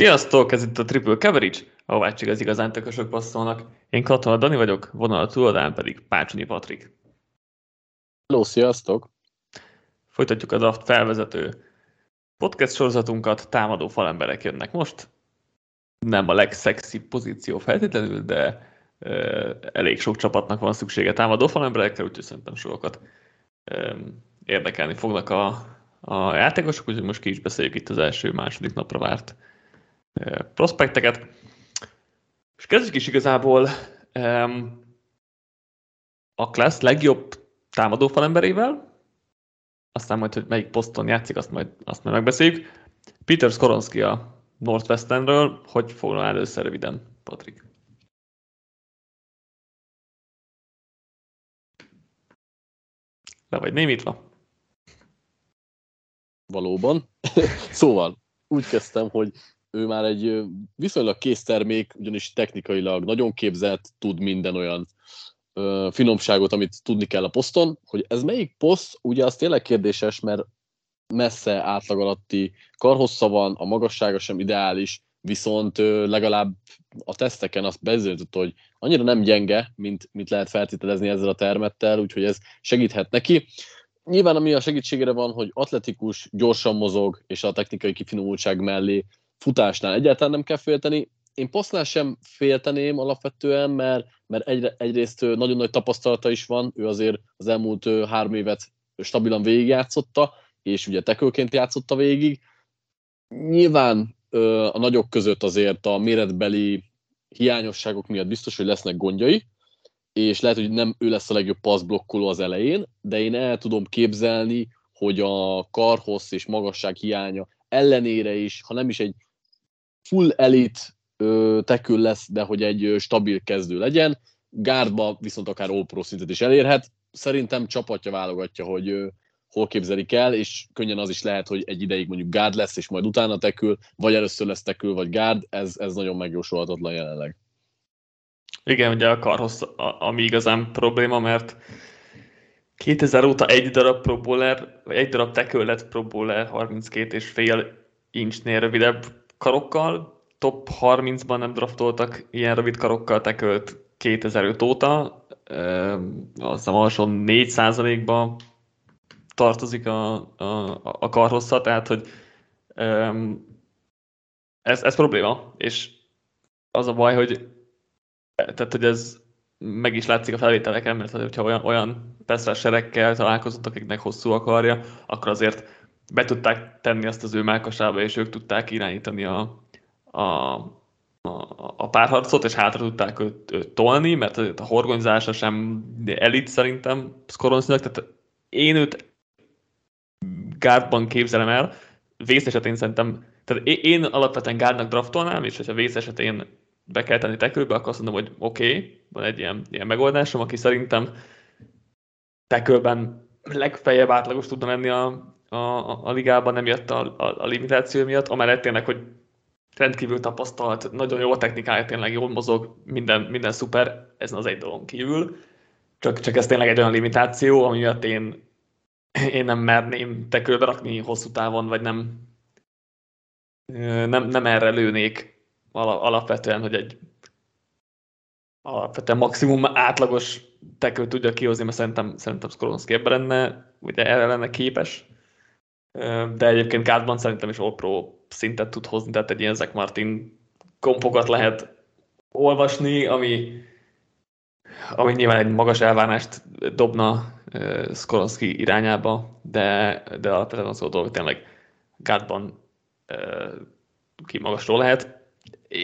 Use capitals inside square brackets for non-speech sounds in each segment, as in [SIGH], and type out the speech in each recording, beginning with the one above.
Sziasztok, ez itt a Triple Coverage, ahová csak az igazán tökösök passzolnak. Én Katona Dani vagyok, vonal túladán pedig Pácsonyi Patrik. Hello, sziasztok! Folytatjuk a draft felvezető podcast sorozatunkat, támadó falemberek jönnek most. Nem a legszexi pozíció feltétlenül, de uh, elég sok csapatnak van szüksége támadó falemberekre, úgyhogy szerintem sokat um, érdekelni fognak a, a játékosok, úgyhogy most ki is beszéljük itt az első-második napra várt prospekteket. És kezdjük is igazából um, a class legjobb támadó falemberével, aztán majd, hogy melyik poszton játszik, azt majd, azt majd megbeszéljük. Peter Skoronski a Northwesternről, hogy foglalna először röviden, Patrik? Le vagy némítva? Valóban. [LAUGHS] szóval, úgy kezdtem, hogy ő már egy viszonylag kész termék, ugyanis technikailag nagyon képzett, tud minden olyan ö, finomságot, amit tudni kell a poszton. Hogy ez melyik poszt, ugye az tényleg kérdéses, mert messze átlag alatti karhossza van, a magassága sem ideális, viszont ö, legalább a teszteken azt bizonyította, hogy annyira nem gyenge, mint, mint lehet feltételezni ezzel a termettel, úgyhogy ez segíthet neki. Nyilván ami a segítségére van, hogy atletikus, gyorsan mozog, és a technikai kifinomultság mellé futásnál egyáltalán nem kell félteni. Én posztnál sem félteném alapvetően, mert, mert egyre, egyrészt nagyon nagy tapasztalata is van, ő azért az elmúlt három évet stabilan végigjátszotta, és ugye tekőként játszotta végig. Nyilván a nagyok között azért a méretbeli hiányosságok miatt biztos, hogy lesznek gondjai, és lehet, hogy nem ő lesz a legjobb passzblokkoló az elején, de én el tudom képzelni, hogy a karhossz és magasság hiánya ellenére is, ha nem is egy full elit tekül lesz, de hogy egy stabil kezdő legyen. Gárdba viszont akár all szintet is elérhet. Szerintem csapatja válogatja, hogy hol képzelik el, és könnyen az is lehet, hogy egy ideig mondjuk gárd lesz, és majd utána tekül, vagy először lesz tekül, vagy gárd, ez, ez nagyon megjósolhatatlan jelenleg. Igen, ugye a karhoz, ami igazán probléma, mert 2000 óta egy darab Pro vagy egy darab tekő lett Pro Bowler 32 és fél incsnél rövidebb karokkal, top 30-ban nem draftoltak ilyen rövid karokkal tekölt 2005 óta, azt hiszem alsó 4%-ba tartozik a, a, a karhossza, tehát hogy ez, ez probléma, és az a baj, hogy tehát, hogy ez meg is látszik a felvételeken, mert hogyha olyan, olyan serekkel találkozott, akiknek hosszú akarja, akkor azért be tudták tenni azt az ő melkasába, és ők tudták irányítani a, a, a, a párharcot, és hátra tudták őt, őt tolni, mert a horgonyzása sem elit szerintem Skoronsznak, tehát én őt gárdban képzelem el, vész esetén szerintem, tehát én alapvetően gárdnak draftolnám, és hogyha vész esetén be kell tenni tekülbe, akkor azt mondom, hogy oké, okay, van egy ilyen, ilyen megoldásom, aki szerintem tekölben legfeljebb átlagos tudna menni a, a, a, a ligában, nem jött a, a, a limitáció miatt, amellett tényleg, hogy rendkívül tapasztalt, nagyon jó a technikája, tényleg jól mozog, minden, minden szuper, ez az egy dolog kívül. Csak, csak ez tényleg egy olyan limitáció, ami miatt én, én nem merném tekőbe rakni hosszú távon, vagy nem, nem, nem erre lőnék alapvetően, hogy egy alapvetően maximum átlagos tekő tudja kihozni, mert szerintem, szerintem Skolonski ebben lenne, ugye erre lenne képes. De egyébként Gádban szerintem is All Pro szintet tud hozni, tehát egy ilyen Zach Martin kompokat lehet olvasni, ami, ami nyilván egy magas elvárást dobna uh, Skolonski irányába, de, de alapvetően az a dolog tényleg Gádban uh, ki magasról lehet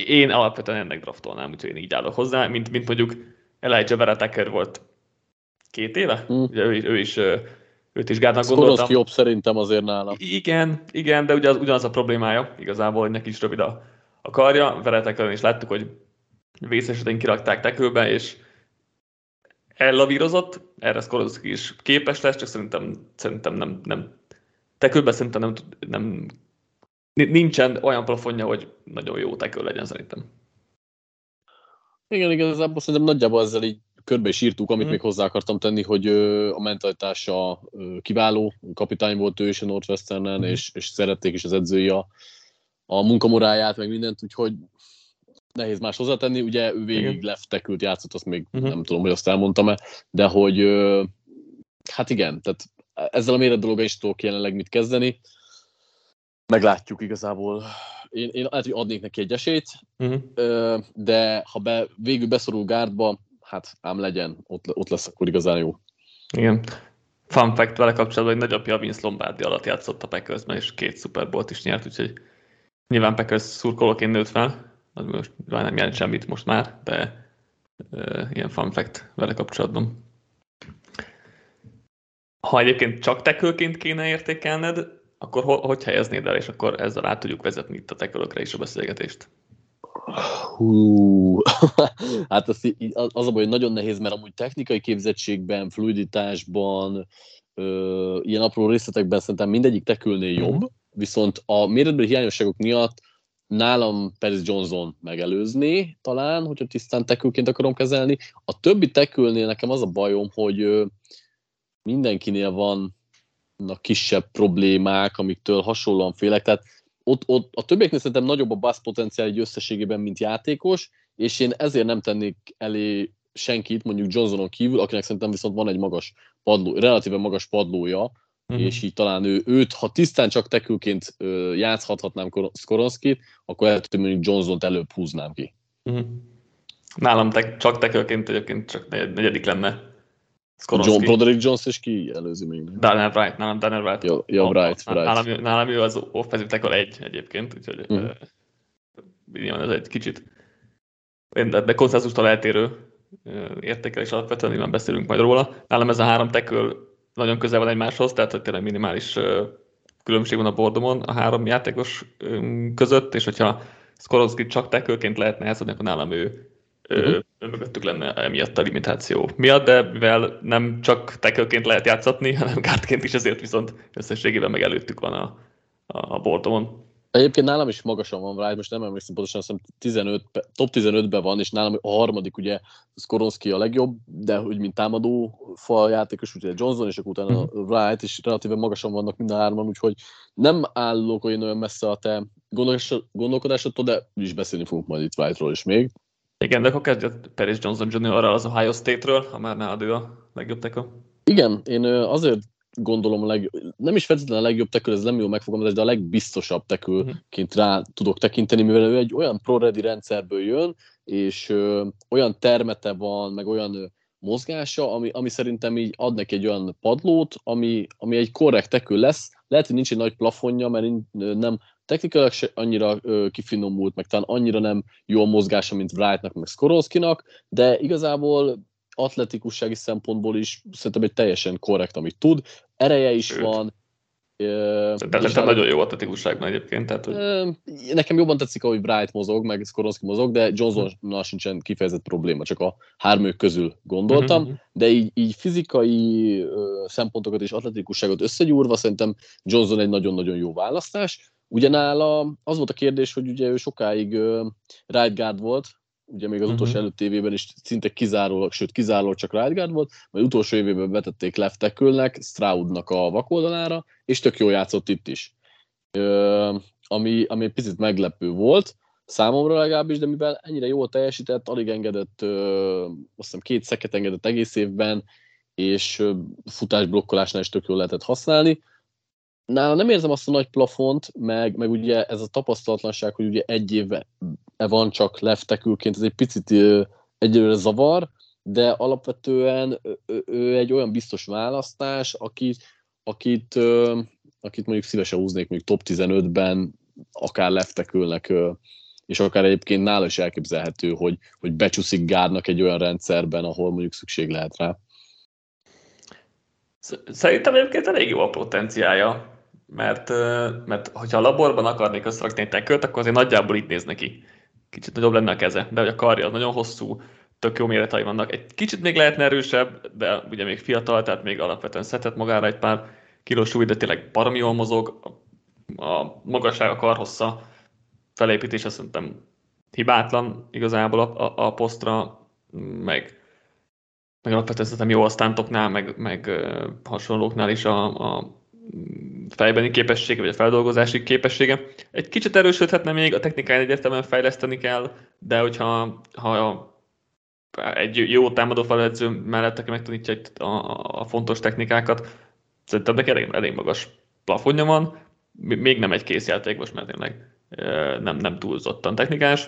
én alapvetően ennek draftolnám, úgyhogy én így állok hozzá, mint, mint mondjuk Elijah Vera volt két éve, mm. ugye ő, ő is őt is gátnak gondoltam. jobb szerintem azért nála. Igen, igen, de ugye az, ugyanaz a problémája igazából, hogy neki is rövid a, a karja. Veretekelen is láttuk, hogy vészesetén kirakták tekőbe, és ellavírozott, erre Skorowski is képes lesz, csak szerintem, szerintem nem, nem tekőbe szerintem nem, nem nincsen olyan plafonja, hogy nagyon jó tekő legyen szerintem. Igen, igazából szerintem nagyjából ezzel így körbe is írtuk, amit mm. még hozzá akartam tenni, hogy a mentalitása kiváló, kapitány volt ő is a Northwesternen, mm. és, és szerették is az edzői a, a munkamoráját, meg mindent, úgyhogy nehéz más hozzátenni. Ugye ő végig igen. left tackle játszott, azt még uh-huh. nem tudom, hogy azt elmondtam-e, de hogy hát igen, tehát ezzel a méret dolga is tudok jelenleg mit kezdeni. Meglátjuk igazából. Én, én lehet, hogy adnék neki egy esélyt, uh-huh. de ha be, végül beszorul gárdba, hát ám legyen, ott, ott lesz akkor igazán jó. Igen. Fun fact vele kapcsolatban, hogy nagyapja Vince Lombardi alatt játszott a packers és két Super Bowl-t is nyert, úgyhogy nyilván Packers szurkolóként nőtt fel, az most nem jelent semmit most már, de uh, ilyen fun fact vele kapcsolatban. Ha egyébként csak tekölként kéne értékelned, akkor ho- hogy helyeznéd el, és akkor ezzel át tudjuk vezetni itt a tekölökre is a beszélgetést? Hú, [LAUGHS] hát az, az a baj, hogy nagyon nehéz, mert amúgy technikai képzettségben, fluiditásban, ö, ilyen apró részletekben szerintem mindegyik tekülnél jobb, uh-huh. viszont a méretbeli hiányosságok miatt nálam Paris Johnson megelőzni talán, hogyha tisztán tekülként akarom kezelni. A többi tekülnél nekem az a bajom, hogy ö, mindenkinél van a kisebb problémák, amiktől hasonlóan félek. Tehát ott, ott a többieknél szerintem nagyobb a basz potenciál egy összességében, mint játékos, és én ezért nem tennék elé senkit, mondjuk Johnsonon kívül, akinek szerintem viszont van egy magas padló, relatíve magas padlója, uh-huh. és így talán ő, őt, ha tisztán csak tekülként játszhathatnám Skoronskit, akkor lehet, hogy mondjuk Johnson-t előbb húznám ki. Uh-huh. Nálam te, csak tekülként egyébként csak negyedik lenne Skoronski. John Broderick Jones és ki előzi még? Daniel Wright, nálam Daniel Wright. Ja oh, Wright, Wright. Nálam, nálam ő az offensive tackle egy egyébként, úgyhogy uh-huh. uh, ez egy kicsit de, de konszenzustól eltérő értékelés alapvetően, nyilván beszélünk majd róla. Nálam ez a három tackle nagyon közel van egymáshoz, tehát hogy tényleg minimális különbség van a bordomon a három játékos között, és hogyha Skorowski csak tackleként lehetne játszani, akkor nálam ő uh-huh. mögöttük lenne emiatt a limitáció miatt, de mivel nem csak tekölként lehet játszatni, hanem gárdként is, ezért viszont összességében meg előttük van a, a, a bordomon. Egyébként nálam is magasan van rá, most nem emlékszem pontosan, azt 15, top 15-ben van, és nálam a harmadik ugye Skoronski a legjobb, de úgy mint támadó fal játékos, ugye Johnson, és akkor utána uh-huh. Wright, és relatíve magasan vannak mind a hárman, úgyhogy nem állok olyan olyan messze a te gondolkodásodtól, de is beszélni fogunk majd itt Wrightról is még. Igen, de akkor kezdjött Paris Johnson Jr. arra az Ohio State-ről, ha már nálad ő a legjobb teko. Igen, én azért gondolom a leg, nem is feltétlenül a legjobb tekül, ez nem jó megfogalmazás, de a legbiztosabb tekülként rá tudok tekinteni, mivel ő egy olyan pro-ready rendszerből jön, és ö, olyan termete van, meg olyan ö, mozgása, ami, ami szerintem így ad neki egy olyan padlót, ami, ami egy korrekt tekül lesz. Lehet, hogy nincs egy nagy plafonja, mert nem technikailag se annyira ö, kifinomult, meg talán annyira nem jó a mozgása, mint Wrightnak, meg Skorolskinak, de igazából atletikussági szempontból is szerintem egy teljesen korrekt, amit tud. Ereje is Sőt. van. Tehát nagyon jó atletikusságban egyébként. Tehát, hogy... Nekem jobban tetszik, ahogy Bright mozog, meg Skoronski mozog, de Johnsonnal sincsen kifejezett probléma, csak a hármők közül gondoltam, uh-huh. de így, így fizikai szempontokat és atletikusságot összegyúrva szerintem Johnson egy nagyon-nagyon jó választás. Ugyanála az volt a kérdés, hogy ugye ő sokáig uh, right guard volt, ugye még az uh-huh. utolsó előtt évében is szinte kizárólag, sőt kizárólag csak right guard volt, majd utolsó évében vetették left tackle Stroudnak a vakoldalára, és tök jól játszott itt is. Uh, ami, ami picit meglepő volt, számomra legalábbis, de mivel ennyire jól teljesített, alig engedett, uh, azt hiszem két szeket engedett egész évben, és futásblokkolásnál is tök jól lehetett használni, nála nem érzem azt a nagy plafont, meg, meg ugye ez a tapasztalatlanság, hogy ugye egy éve van csak leftekülként, ez egy picit egyelőre zavar, de alapvetően ő, ő egy olyan biztos választás, akit, akit, akit mondjuk szívesen húznék mondjuk top 15-ben, akár leftekülnek, és akár egyébként nála is elképzelhető, hogy, hogy becsúszik Gárnak egy olyan rendszerben, ahol mondjuk szükség lehet rá. Szerintem egyébként elég jó a potenciája mert, mert hogyha a laborban akarnék összerakni egy tekölt, akkor azért nagyjából így néz neki. Kicsit nagyobb lenne a keze, de hogy a karja az nagyon hosszú, tök jó méretei vannak. Egy kicsit még lehetne erősebb, de ugye még fiatal, tehát még alapvetően szedhet magára egy pár kilós súly, de tényleg baromi jól mozog. A magasság, a karhossza felépítése szerintem hibátlan igazából a, a, a posztra, meg, meg alapvetően szerintem jó a meg, meg hasonlóknál is a, a fejbeni képessége, vagy a feldolgozási képessége. Egy kicsit erősödhetne még, a technikáját egyértelműen fejleszteni kell, de hogyha ha egy jó támadó feledző mellett, aki megtanítja a, a, fontos technikákat, szerintem neki elég, elég magas plafonja van, még nem egy kész játékos, mert tényleg nem, nem túlzottan technikás,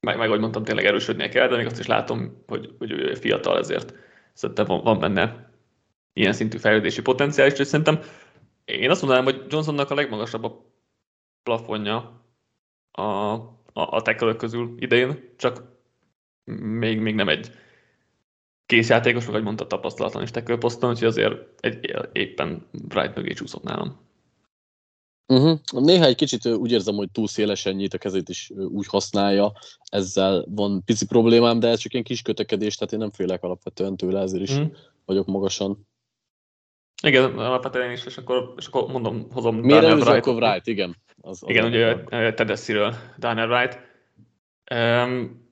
meg, meg ahogy mondtam, tényleg erősödnie kell, de még azt is látom, hogy, hogy fiatal, ezért szerintem van, van benne ilyen szintű fejlődési potenciál, és szerintem én azt mondanám, hogy Johnsonnak a legmagasabb a plafonja a, a, a tekölök közül idején, csak még, még nem egy kész játékos, vagy mondta tapasztalatlan is tekölposzton, úgyhogy azért egy, éppen Wright mögé csúszott nálam. Uh-huh. Néha egy kicsit úgy érzem, hogy túl szélesen nyit a kezét is úgy használja, ezzel van pici problémám, de ez csak ilyen kis kötekedés, tehát én nem félek alapvetően tőle, ezért is uh-huh. vagyok magasan. Igen, alapvetően is, és akkor, és akkor mondom, hozom Miért Daniel Wright. Akkor Wright, igen. Az, az igen, ugye Tedesziről Daniel Wright. Um,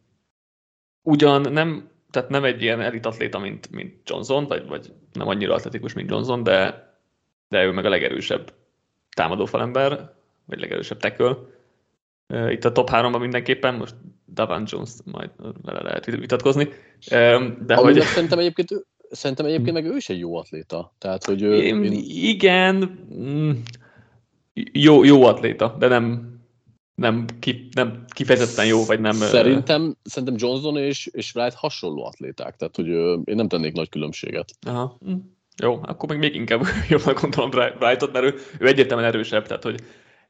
ugyan nem, tehát nem egy ilyen elitatléta, mint, mint Johnson, vagy, vagy nem annyira atletikus, mint Johnson, de, de ő meg a legerősebb támadó falember, vagy legerősebb tackle. Itt a top 3-ban mindenképpen, most Davan Jones majd vele lehet vitatkozni. De hogy... szerintem egyébként szerintem egyébként meg ő is egy jó atléta. Tehát, hogy ő, én... Igen, mm, jó, jó atléta, de nem, nem, ki, nem kifejezetten jó, vagy nem... Szerintem, szerintem Johnson és, és Wright hasonló atléták, tehát hogy én nem tennék nagy különbséget. Aha. Hm. Jó, akkor meg még inkább [LAUGHS] jobban gondolom Wrightot, mert ő, ő egyértelműen erősebb, tehát hogy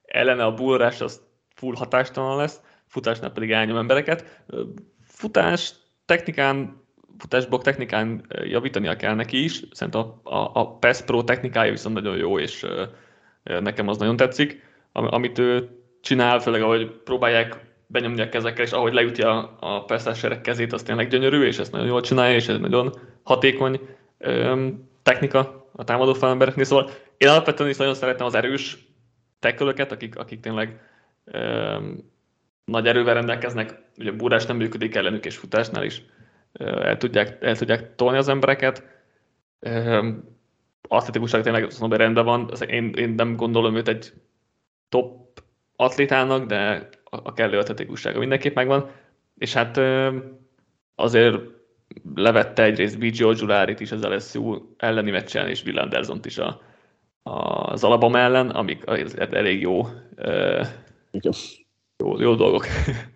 ellene a bullrás az full hatástalan lesz, futásnál pedig elnyom embereket. Futás technikán, futásblokk technikán javítania kell neki is, szerintem a, a, a PES Pro technikája viszont nagyon jó, és nekem az nagyon tetszik. Amit ő csinál, főleg ahogy próbálják benyomni a kezekkel, és ahogy leütje a, a perszáserek kezét, az tényleg gyönyörű, és ezt nagyon jól csinálja, és ez nagyon hatékony technika a támadó falembereknél, szóval én alapvetően is nagyon szeretem az erős tekölöket, akik, akik tényleg um, nagy erővel rendelkeznek, ugye búrás nem működik ellenük, és futásnál is el, tudják, el tudják tolni az embereket. Atletikuság tényleg mondom, rendben van, én, én nem gondolom őt egy top atlétának, de a, kellő atletikussága mindenképp megvan, és hát azért levette egyrészt B.J. Giulárit is az LSU elleni meccsen, és Will Anderson is a, a, az Alabama ellen, amik elég jó, Igen. jó, jó dolgok.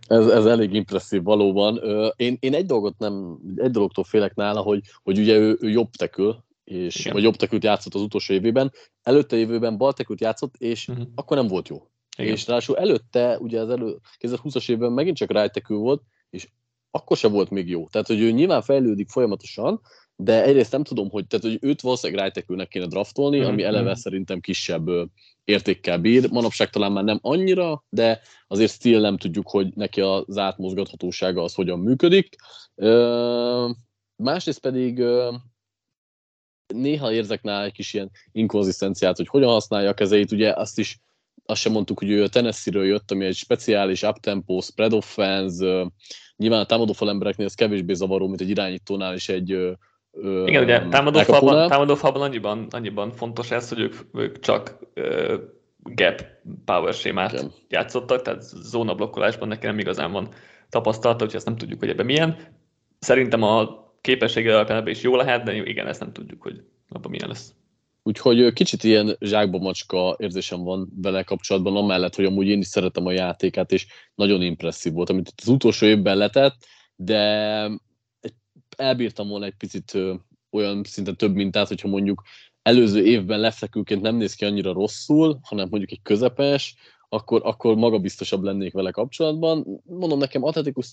Ez, ez elég impresszív valóban. Én, én egy dolgot nem, egy dologtól félek nála, hogy, hogy ugye ő, ő jobb tekül, és, Igen. vagy jobb tekült játszott az utolsó évében, előtte évben bal tekült játszott, és uh-huh. akkor nem volt jó. Igen. És ráadásul előtte, ugye az elő, 2020-as évben megint csak right volt, és akkor sem volt még jó. Tehát, hogy ő nyilván fejlődik folyamatosan, de egyrészt nem tudom, hogy, tehát, hogy őt valószínűleg right kéne draftolni, mm-hmm. ami eleve szerintem kisebb értékkel bír. Manapság talán már nem annyira, de azért still nem tudjuk, hogy neki az átmozgathatósága az hogyan működik. Másrészt pedig néha érzek nála egy kis ilyen inkonzisztenciát, hogy hogyan használja a kezeit, ugye azt is azt sem mondtuk, hogy ő a Tennessee-ről jött, ami egy speciális uptempo, spread offense, nyilván a támadó embereknél ez kevésbé zavaró, mint egy irányítónál és egy Igen, ugye támadófalban, támadófalban annyiban, annyiban fontos ez, hogy ők, ők csak ö, gap power sémát Igen. játszottak, tehát zóna blokkolásban nekem nem igazán van tapasztalata, hogy ezt nem tudjuk, hogy ebben milyen. Szerintem a képessége alapján is jó lehet, de igen, ezt nem tudjuk, hogy abban milyen lesz. Úgyhogy kicsit ilyen zsákba macska érzésem van vele kapcsolatban, amellett, hogy amúgy én is szeretem a játékát, és nagyon impresszív volt, amit az utolsó évben letett, de elbírtam volna egy picit olyan szinten több mintát, hogyha mondjuk előző évben lefekülként nem néz ki annyira rosszul, hanem mondjuk egy közepes, akkor, akkor magabiztosabb lennék vele kapcsolatban. Mondom, nekem atletikus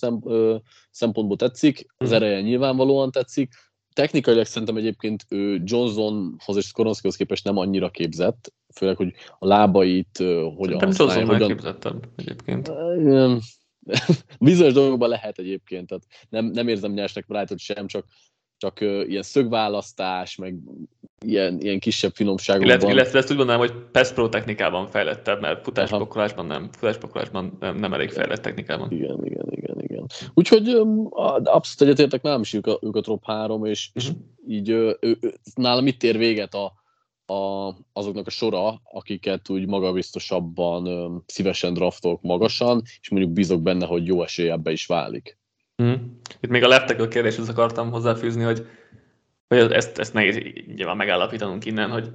szempontból tetszik, az mhm. ereje nyilvánvalóan tetszik, technikailag szerintem egyébként ő Johnsonhoz és Skoronskihoz képest nem annyira képzett, főleg, hogy a lábait uh, hogyan Nem Johnson hogyan... képzettebb egyébként. [LAUGHS] Bizonyos dolgokban lehet egyébként, tehát nem, nem érzem nyersnek Brightot sem, csak, csak uh, ilyen szögválasztás, meg ilyen, ilyen kisebb finomságokban. Illetve, illetve ezt úgy mondanám, hogy PES Pro technikában fejlettebb, mert futáspakolásban nem, futáspakolásban nem, nem elég fejlett technikában. Igen, igen, igen, igen. Úgyhogy abszolút egyetértek, nálam is ők a, ők a top 3, és, és uh-huh. így ő, ő, nálam itt ér véget a, a, azoknak a sora, akiket úgy magabiztosabban ö, szívesen draftolok magasan, és mondjuk bízok benne, hogy jó esély ebbe is válik. Hmm. Itt még a leftekő kérdéshez akartam hozzáfűzni, hogy, hogy ezt, ezt nehéz nyilván megállapítanunk innen, hogy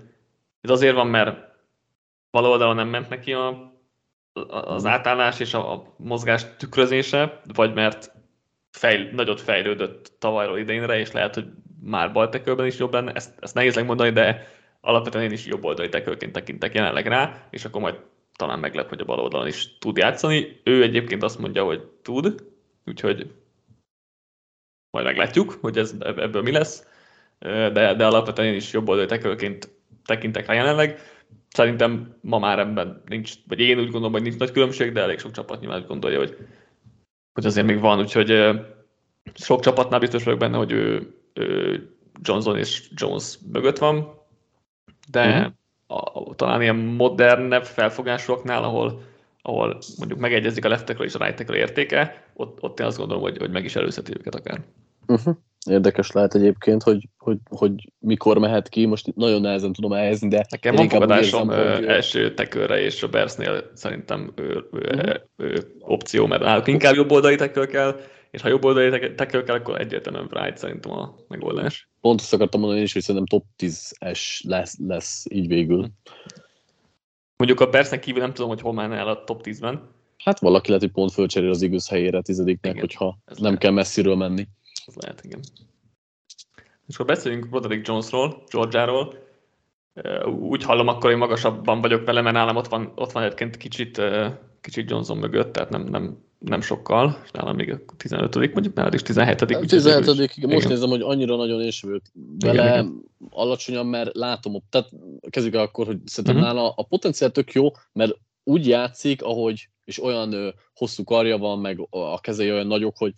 ez azért van, mert bal nem ment neki a, az átállás és a, a mozgás tükrözése, vagy mert fejl, nagyot fejlődött tavalyról idénre, és lehet, hogy már baltekőben is jobb lenne, ezt, ezt nehéz megmondani, de alapvetően én is jobb oldali tekőként tekintek jelenleg rá, és akkor majd talán meglep, hogy a bal oldalon is tud játszani. Ő egyébként azt mondja, hogy tud, úgyhogy majd meglátjuk, hogy ez, ebből mi lesz, de, de alapvetően én is jobb oldali tekőként tekintek rá jelenleg. Szerintem ma már ebben nincs, vagy én úgy gondolom, hogy nincs nagy különbség, de elég sok csapat nyilván gondolja, hogy, hogy azért még van, úgyhogy sok csapatnál biztos vagyok benne, hogy ő, ő Johnson és Jones mögött van, de uh-huh. a, talán ilyen modernebb felfogásoknál, ahol, ahol mondjuk megegyezik a leftekről és a right értéke, ott, ott én azt gondolom, hogy, hogy meg is előzheti őket akár. Uh-huh. Érdekes lehet egyébként, hogy, hogy, hogy mikor mehet ki, most nagyon nehezen tudom elhelyezni, de Nekem van fogadásom érzem, hogy... első tekőre, és a Bersnél szerintem ő, ő, uh-huh. ő, opció, mert náluk inkább jobb oldali tekő kell, és ha jobb oldali kell, akkor egyértelműen Wright szerintem a megoldás. Pont azt akartam mondani is, hogy szerintem top 10-es lesz, lesz így végül. Mondjuk a Bersnek kívül nem tudom, hogy hol menne el a top 10-ben. Hát valaki lehet, hogy pont fölcserél az igaz helyére tizediknek, igen, hogyha nem lehet. kell messziről menni. Ez lehet, igen. És akkor beszéljünk Broderick Jonesról, Georgiáról. Úgy hallom, akkor én magasabban vagyok vele, mert nálam ott van, ott van egyébként kicsit, kicsit Johnson mögött, tehát nem, nem, nem sokkal, és nálam még a 15 mondjuk nálad is 17 A 17 igen. Most igen. nézem, hogy annyira nagyon én sem vele igen, igen. alacsonyan, mert látom, tehát kezdjük el akkor, hogy szerintem uh-huh. nála a potenciál tök jó, mert úgy játszik, ahogy, és olyan ö, hosszú karja van, meg a kezei olyan nagyok, hogy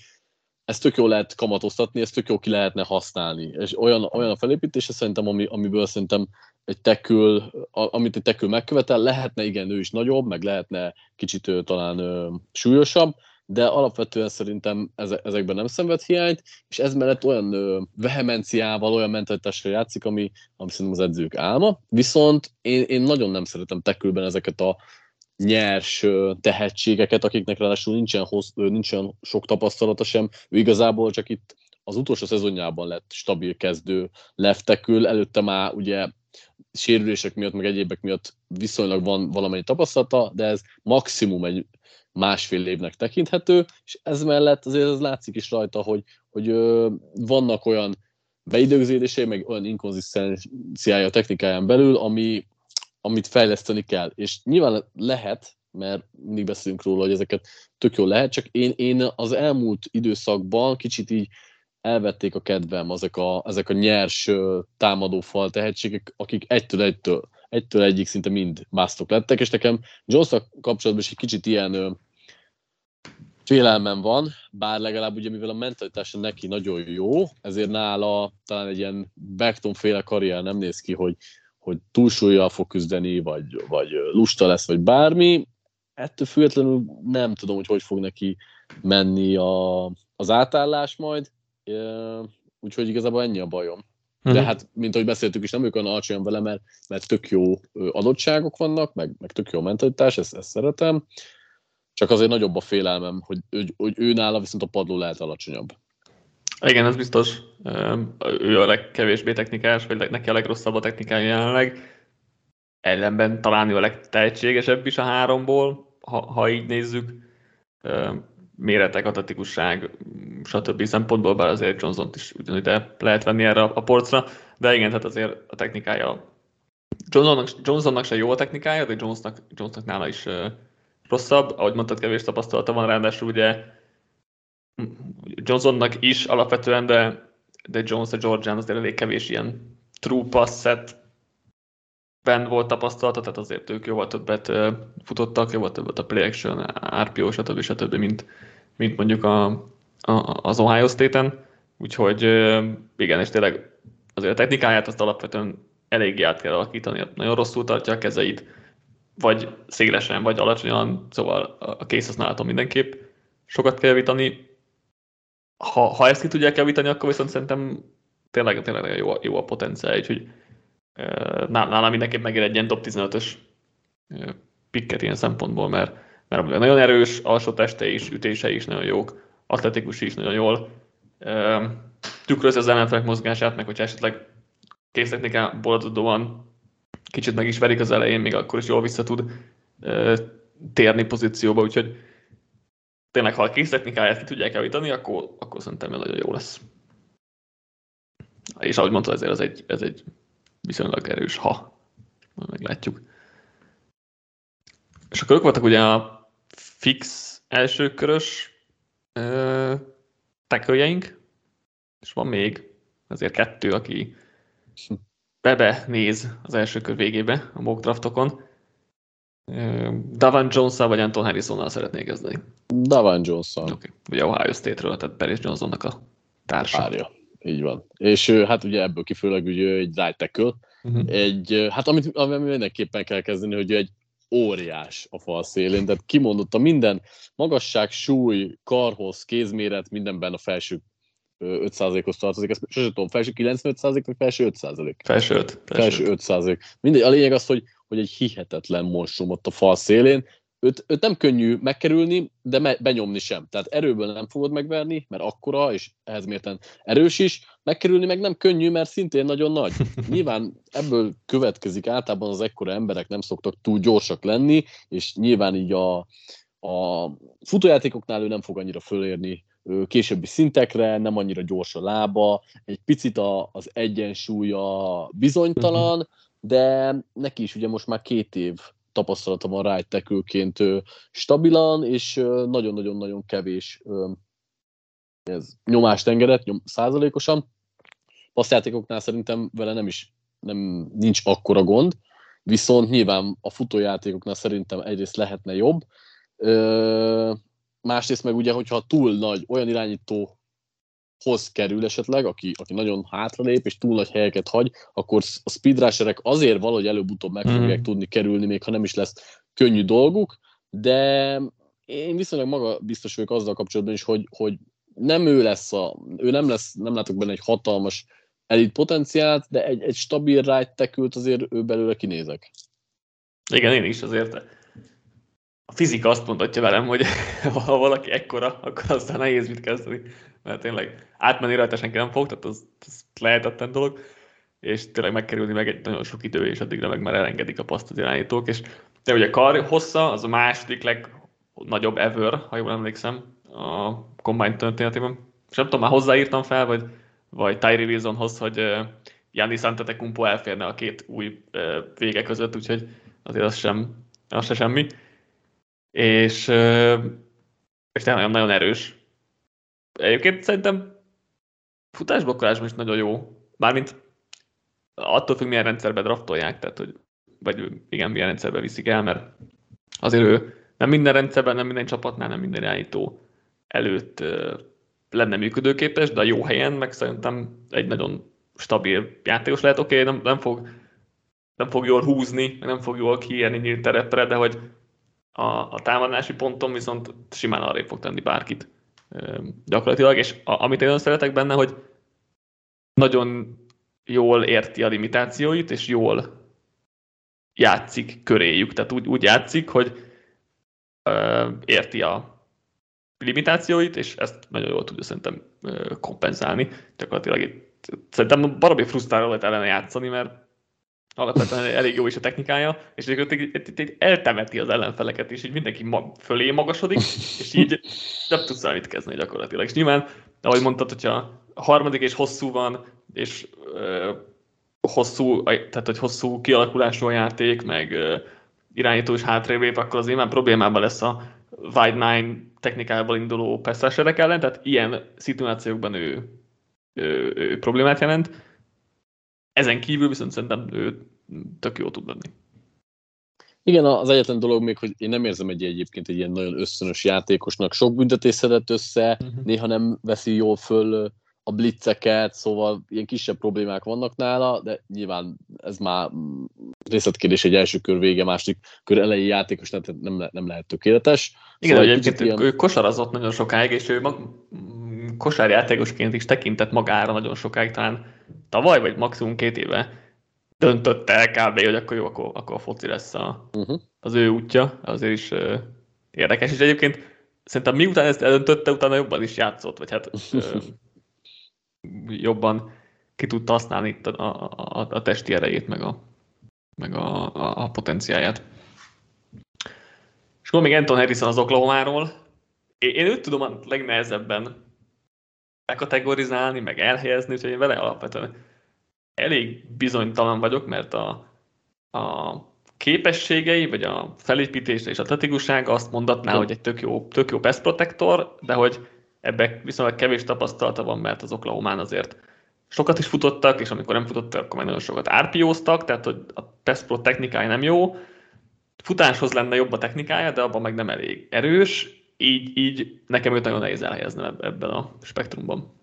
ezt tök jó lehet kamatoztatni, ezt tök jó ki lehetne használni. És olyan, olyan a felépítése szerintem, ami, amiből szerintem egy tekül, amit egy tekül megkövetel, lehetne igen, ő is nagyobb, meg lehetne kicsit ő, talán ö, súlyosabb, de alapvetően szerintem ezekben nem szenved hiányt, és ez mellett olyan ö, vehemenciával, olyan mentalitással játszik, ami, ami szerintem az edzők álma. Viszont én, én nagyon nem szeretem tekülben ezeket a nyers tehetségeket, akiknek ráadásul nincsen, hossz, nincsen sok tapasztalata sem. Ő igazából csak itt az utolsó szezonjában lett stabil kezdő leftekül, előtte már ugye sérülések miatt, meg egyébek miatt viszonylag van valamennyi tapasztalata, de ez maximum egy másfél évnek tekinthető, és ez mellett azért az látszik is rajta, hogy, hogy ö, vannak olyan beidőződései, meg olyan inkonzisztenciája technikáján belül, ami, amit fejleszteni kell. És nyilván lehet, mert mindig beszélünk róla, hogy ezeket tök jól lehet, csak én, én az elmúlt időszakban kicsit így elvették a kedvem ezek a, ezek a nyers támadó fal tehetségek, akik egytől egytől, egytől egyik szinte mind másztok lettek, és nekem jones kapcsolatban is egy kicsit ilyen félelmem van, bár legalább ugye mivel a mentalitása neki nagyon jó, ezért nála talán egy ilyen Beckton féle karrier nem néz ki, hogy hogy túlsúlyjal fog küzdeni, vagy, vagy lusta lesz, vagy bármi. Ettől függetlenül nem tudom, hogy hogy fog neki menni a, az átállás majd, úgyhogy igazából ennyi a bajom. De uh-huh. hát, mint ahogy beszéltük is, nem ők olyan alacsonyan vele, mert, mert tök jó adottságok vannak, meg, meg tök jó mentalitás, ezt, ezt szeretem. Csak azért nagyobb a félelmem, hogy, hogy, hogy ő nála viszont a padló lehet alacsonyabb. Igen, ez biztos. Ő a legkevésbé technikás, vagy neki a legrosszabb a technikája jelenleg. Ellenben talán ő a legtehetségesebb is a háromból, ha, ha így nézzük. Méretek, atletikusság, stb. szempontból, bár azért Johnson-t is ugyanúgy lehet venni erre a porcra, de igen, tehát azért a technikája Johnsonnak, Johnsonnak se jó a technikája, de Jonesnak, Jonesnak nála is rosszabb. Ahogy mondtad, kevés tapasztalata van, ráadásul ugye Johnsonnak is alapvetően, de, de Jones a Georgian azért elég kevés ilyen true pass set ben volt tapasztalata, tehát azért ők jóval többet futottak, jóval többet a play action, RPO, stb. stb. mint, mint mondjuk a, a, az Ohio State-en. Úgyhogy igen, és tényleg azért a technikáját azt alapvetően eléggé át kell alakítani, nagyon rosszul tartja a kezeit, vagy szélesen, vagy alacsonyan, szóval a kész használaton mindenképp sokat kell javítani, ha, ha ezt ki tudják javítani, akkor viszont szerintem tényleg, tényleg jó, jó a potenciál, úgyhogy nálam mindenképp megér egy ilyen top 15-ös pikket ilyen szempontból, mert, mert nagyon erős, alsó teste is, ütése is nagyon jók, atletikus is nagyon jól, tükrözi az ellenfelek mozgását, meg hogyha esetleg késztechnikán boldogóan kicsit meg is verik az elején, még akkor is jól vissza tud térni pozícióba, úgyhogy tényleg, ha a késztechnikáját ki tudják javítani, akkor, akkor szerintem nagyon jó lesz. És ahogy mondtad, ezért ez egy, ez egy viszonylag erős ha. Meglátjuk. És akkor ők voltak ugye a fix elsőkörös teköljeink, és van még azért kettő, aki bebe néz az első kör végébe a mock draftokon. Davan jones vagy Anton Harrisonnal szeretnék kezdeni? Davan Johnson. Oké, okay. ugye Ohio State-ről, tehát Paris Johnsonnak a társa. Párja. Így van. És hát ugye ebből kifőleg ugye egy right tackle, uh-huh. egy, hát amit, amit mindenképpen kell kezdeni, hogy egy óriás a fal szélén, tehát kimondotta minden magasság, súly, karhoz, kézméret, mindenben a felső 5%-hoz tartozik, ezt sosem tudom, felső 95% vagy felső 5%? Felső 5. Felső 5%. Mindegy, a lényeg az, hogy, hogy egy hihetetlen monstrum ott a fal szélén, őt, őt nem könnyű megkerülni, de me, benyomni sem. Tehát erőből nem fogod megverni, mert akkora, és ehhez mérten erős is, megkerülni meg nem könnyű, mert szintén nagyon nagy. [LAUGHS] Nyilván ebből következik, általában az ekkora emberek nem szoktak túl gyorsak lenni, és nyilván így a, a futójátékoknál ő nem fog annyira fölérni későbbi szintekre, nem annyira gyors a lába, egy picit a, az egyensúlya bizonytalan, uh-huh. De neki is ugye most már két év tapasztalatom a right tackle-ként stabilan, és nagyon-nagyon-nagyon kevés ez nyomást engedett, nyom, százalékosan. Passzjátékoknál szerintem vele nem is nem, nincs akkora gond, viszont nyilván a futójátékoknál szerintem egyrészt lehetne jobb, másrészt meg ugye, hogyha túl nagy, olyan irányító hoz kerül esetleg, aki, aki nagyon hátralép és túl nagy helyeket hagy, akkor a speedrusherek azért valahogy előbb-utóbb meg fogják mm. tudni kerülni, még ha nem is lesz könnyű dolguk, de én viszonylag maga biztos vagyok azzal kapcsolatban is, hogy, hogy nem ő lesz a, ő nem lesz, nem látok benne egy hatalmas elit potenciált, de egy, egy stabil right tekült azért ő belőle kinézek. Igen, én is azért. A fizika azt mondhatja velem, hogy [LAUGHS] ha valaki ekkora, akkor aztán nehéz mit kezdeni mert tényleg átmenni rajta senki nem fog, tehát az, az lehetetlen dolog, és tényleg megkerülni meg egy nagyon sok idő, és addigra meg már elengedik a paszt az irányítók, és de ugye a kar hossza az a második legnagyobb ever, ha jól emlékszem, a Combine történetében. És nem tudom, már hozzáírtam fel, vagy, vagy Tyree Wilsonhoz, hogy uh, Giannis Antetokounmpo elférne a két új uh, vége között, úgyhogy azért az sem, az se semmi. És, és tényleg nagyon erős, Egyébként szerintem futásblokkolásban is nagyon jó. Mármint attól függ, milyen rendszerbe draftolják, tehát hogy, vagy igen, milyen rendszerbe viszik el, mert azért ő nem minden rendszerben, nem minden csapatnál, nem minden irányító előtt lenne működőképes, de a jó helyen meg szerintem egy nagyon stabil játékos lehet. Oké, okay, nem, nem, fog, nem fog jól húzni, nem fog jól kiérni nyílt terepre, de hogy a, a támadási ponton viszont simán arra fog tenni bárkit gyakorlatilag, és a, amit én nagyon szeretek benne, hogy nagyon jól érti a limitációit, és jól játszik köréjük. Tehát úgy, úgy játszik, hogy ö, érti a limitációit, és ezt nagyon jól tudja szerintem ö, kompenzálni. Gyakorlatilag itt, szerintem baromi frusztráló lehet ellene játszani, mert alapvetően elég jó is a technikája, és egyébként eltemeti az ellenfeleket, és így mindenki fölé magasodik, és így nem tudsz el mit kezdeni gyakorlatilag. És nyilván, ahogy mondtad, hogyha a harmadik és hosszú van, és hosszú, tehát hogy hosszú kialakulású a játék, meg irányító is hátrébb lép, akkor az már problémában lesz a wide nine technikával induló pesszerek ellen, tehát ilyen szituációkban ő, ő, ő problémát jelent ezen kívül viszont szerintem ő tök jó tud lenni. Igen, az egyetlen dolog még, hogy én nem érzem egy egyébként egy ilyen nagyon összönös játékosnak. Sok büntetés szedett össze, uh-huh. néha nem veszi jól föl a blitzeket, szóval ilyen kisebb problémák vannak nála, de nyilván ez már részletkérdés egy első kör vége, másik kör elejé játékos, tehát nem, le, nem lehet tökéletes. Igen, szóval egyébként ilyen... ő kosarazott nagyon sokáig, és ő mag, kosárjátékosként is tekintett magára nagyon sokáig, talán tavaly, vagy maximum két éve döntötte el kb. hogy akkor jó, akkor, akkor a foci lesz a, uh-huh. az ő útja, azért is uh, érdekes, és egyébként szerintem miután ezt eldöntötte, utána jobban is játszott, vagy hát uh, [LAUGHS] jobban ki tudta használni itt a, a, a, a testi erejét, meg a, meg a, a, a potenciáját. És akkor még Anton Harrison az Oklahomáról. Én, én őt tudom a legnehezebben bekategorizálni, meg elhelyezni, úgyhogy én vele alapvetően elég bizonytalan vagyok, mert a, a képességei, vagy a felépítés és a atletikusság azt mondatná, hogy egy tök jó, tök jó pass protector, de hogy ebbe viszonylag kevés tapasztalata van, mert az Oklahomán azért sokat is futottak, és amikor nem futottak, akkor meg nagyon sokat árpióztak, tehát hogy a pass pro technikája nem jó, futáshoz lenne jobb a technikája, de abban meg nem elég erős, így, így nekem őt nagyon nehéz elhelyezni ebben a spektrumban.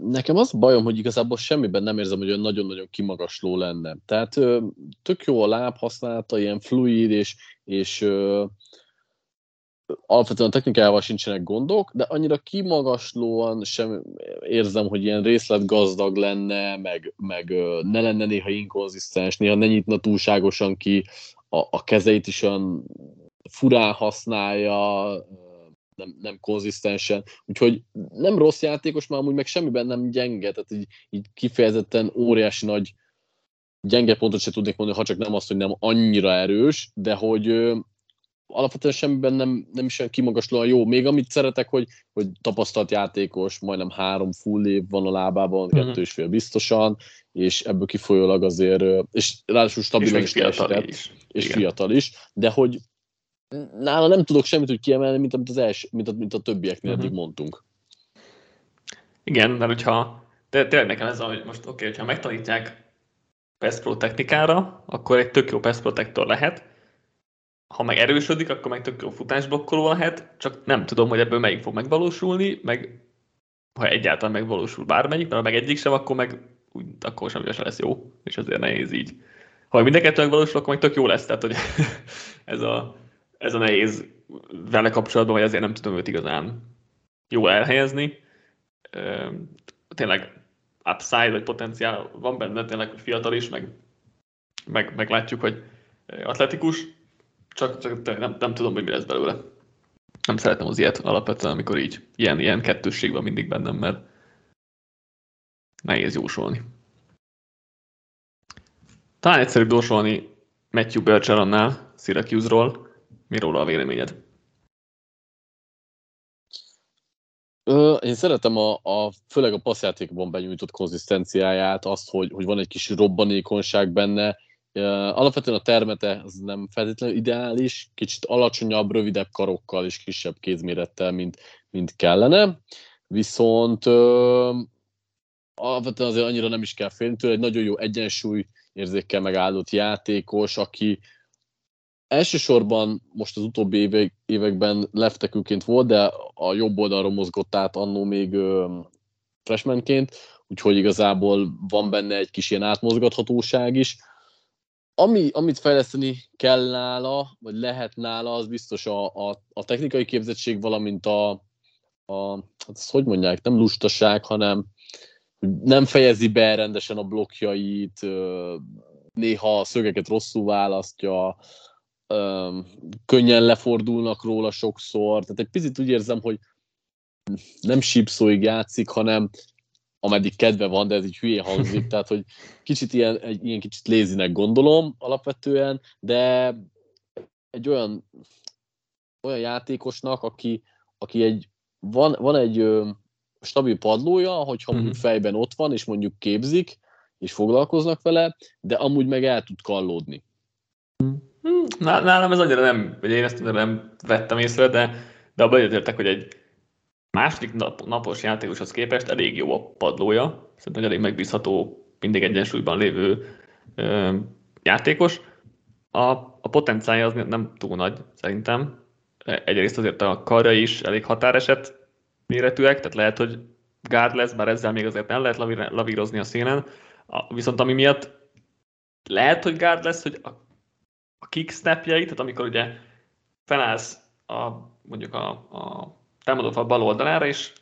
Nekem az bajom, hogy igazából semmiben nem érzem, hogy olyan nagyon-nagyon kimagasló lenne. Tehát tök jó a láb használata, ilyen fluid, és, és alapvetően a technikájával sincsenek gondok, de annyira kimagaslóan sem érzem, hogy ilyen részletgazdag lenne, meg, meg ne lenne néha inkonzisztens, néha ne nyitna túlságosan ki, a, a kezeit is olyan furán használja, nem, nem konzisztensen, úgyhogy nem rossz játékos, már amúgy meg semmiben nem gyenge, tehát így, így kifejezetten óriási nagy gyenge pontot se tudnék mondani, ha csak nem azt, hogy nem annyira erős, de hogy ö, alapvetően semmiben nem, nem is olyan kimagaslóan jó. Még amit szeretek, hogy, hogy tapasztalt játékos, majdnem három full év van a lábában, mm-hmm. kettő és fél biztosan, és ebből kifolyólag azért, és ráadásul stabilan is teljesített, és, és fiatal is, de hogy nála nem tudok semmit úgy kiemelni, mint amit az els, mint a, mint a többieknél uh-huh. eddig mondtunk. Igen, mert hogyha tényleg nekem ez, hogy most oké, okay, hogyha megtanítják Pass Pro technikára, akkor egy tök jó Pass Protector lehet, ha meg erősödik, akkor meg tök jó futásblokkoló lehet, csak nem tudom, hogy ebből melyik fog megvalósulni, meg ha egyáltalán megvalósul bármelyik, mert ha meg egyik sem, akkor meg úgy, akkor semmi sem lesz jó, és azért nehéz így. Ha mind a kettő megvalósul, akkor meg tök jó lesz, tehát hogy [LAUGHS] ez a ez a nehéz vele kapcsolatban, hogy azért nem tudom őt igazán jól elhelyezni. Tényleg upside vagy potenciál van benne, tényleg fiatal is, meg, meg, meg látjuk, hogy atletikus, csak, csak nem, nem tudom, hogy mi lesz belőle. Nem szeretem az ilyet alapvetően, amikor így ilyen, ilyen kettősség van mindig bennem, mert nehéz jósolni. Talán egyszerűbb jósolni Matthew Bergeronnál, Syracuse-ról, mi róla a véleményed? Én szeretem a, a, főleg a passzjátékban benyújtott konzisztenciáját, azt, hogy, hogy van egy kis robbanékonyság benne. Alapvetően a termete az nem feltétlenül ideális, kicsit alacsonyabb, rövidebb karokkal és kisebb kézmérettel, mint, mint kellene. Viszont ö, alapvetően azért annyira nem is kell félni tőle, egy nagyon jó egyensúly érzékkel megállott játékos, aki, elsősorban most az utóbbi évek, években leftekülként volt, de a jobb oldalról mozgott át annó még ö, freshmanként, úgyhogy igazából van benne egy kis ilyen átmozgathatóság is. Ami, amit fejleszteni kell nála, vagy lehet nála, az biztos a, a, a technikai képzettség, valamint a, a hát ezt hogy mondják, nem lustaság, hanem nem fejezi be rendesen a blokkjait, néha a szögeket rosszul választja, öm, könnyen lefordulnak róla sokszor, tehát egy picit úgy érzem, hogy nem sípszóig játszik, hanem ameddig kedve van, de ez így hülyé hangzik, tehát hogy kicsit ilyen, egy, ilyen kicsit lézinek gondolom alapvetően, de egy olyan, olyan játékosnak, aki, aki egy, van, van egy ö, stabil padlója, hogyha mhm. fejben ott van, és mondjuk képzik, és foglalkoznak vele, de amúgy meg el tud kallódni. Hmm, nálam ez annyira nem, vagy én ezt nem vettem észre, de, de abban egyetértek, hogy egy második nap, napos játékoshoz képest elég jó a padlója, szerintem elég megbízható, mindig egyensúlyban lévő ö, játékos. A, a potenciálja az nem túl nagy, szerintem. Egyrészt azért a karja is elég határeset méretűek, tehát lehet, hogy gárd lesz, bár ezzel még azért nem lehet lavírozni a szénen. A, viszont ami miatt lehet, hogy gárd lesz, hogy a a kickstepjeit, tehát amikor ugye felállsz a, mondjuk a, a támadófal bal oldalára, és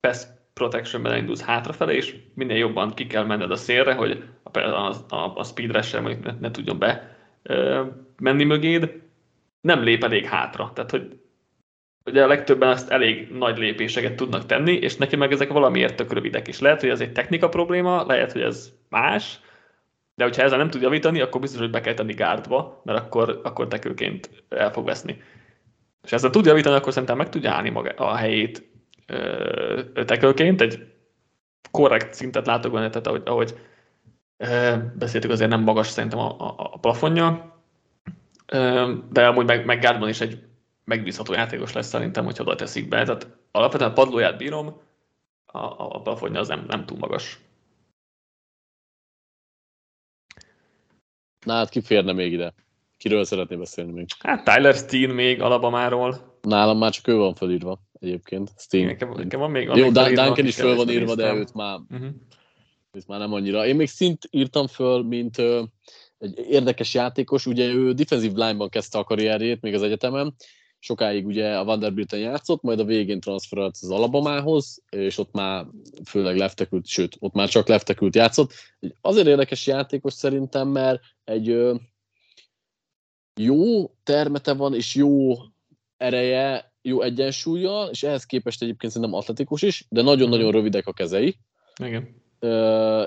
pass protectionben elindulsz hátrafelé, és minél jobban ki kell menned a szélre, hogy a, a, a, speed rush mondjuk ne, ne tudjon be ö, menni mögéd, nem lép elég hátra. Tehát, hogy ugye a legtöbben ezt elég nagy lépéseket tudnak tenni, és neki meg ezek valamiért tök rövidek is. Lehet, hogy ez egy technika probléma, lehet, hogy ez más, de hogyha ezzel nem tud javítani, akkor biztos, hogy be kell tenni gárdba, mert akkor, akkor tekőként el fog veszni. És ezzel tud javítani, akkor szerintem meg tudja állni maga a helyét tekőként, egy korrekt szintet látok benne, tehát ahogy, ahogy beszéltük, azért nem magas szerintem a, a, a plafonja, de amúgy meg, meg gárdban is egy megbízható játékos lesz szerintem, hogyha oda teszik be. Tehát alapvetően a padlóját bírom, a, a plafonja az nem, nem túl magas. Na hát ki férne még ide? Kiről szeretné beszélni még? Hát Tyler Steen még Alabamáról. Nálam már csak ő van felírva egyébként. Steen. Nekem, nekem van még, van Jó, Dan- Duncan is föl van írva, de őt már, Uh-huh. őt már nem annyira. Én még szint írtam föl, mint ö, egy érdekes játékos. Ugye ő defensive line-ban kezdte a karrierjét még az egyetemen. Sokáig ugye a Vanderbilten játszott, majd a végén transferált az Alabamához, és ott már főleg leftekült, sőt, ott már csak leftekült játszott. Azért érdekes játékos szerintem, mert egy jó termete van, és jó ereje, jó egyensúlya, és ehhez képest egyébként szerintem atletikus is, de nagyon-nagyon rövidek a kezei, Igen.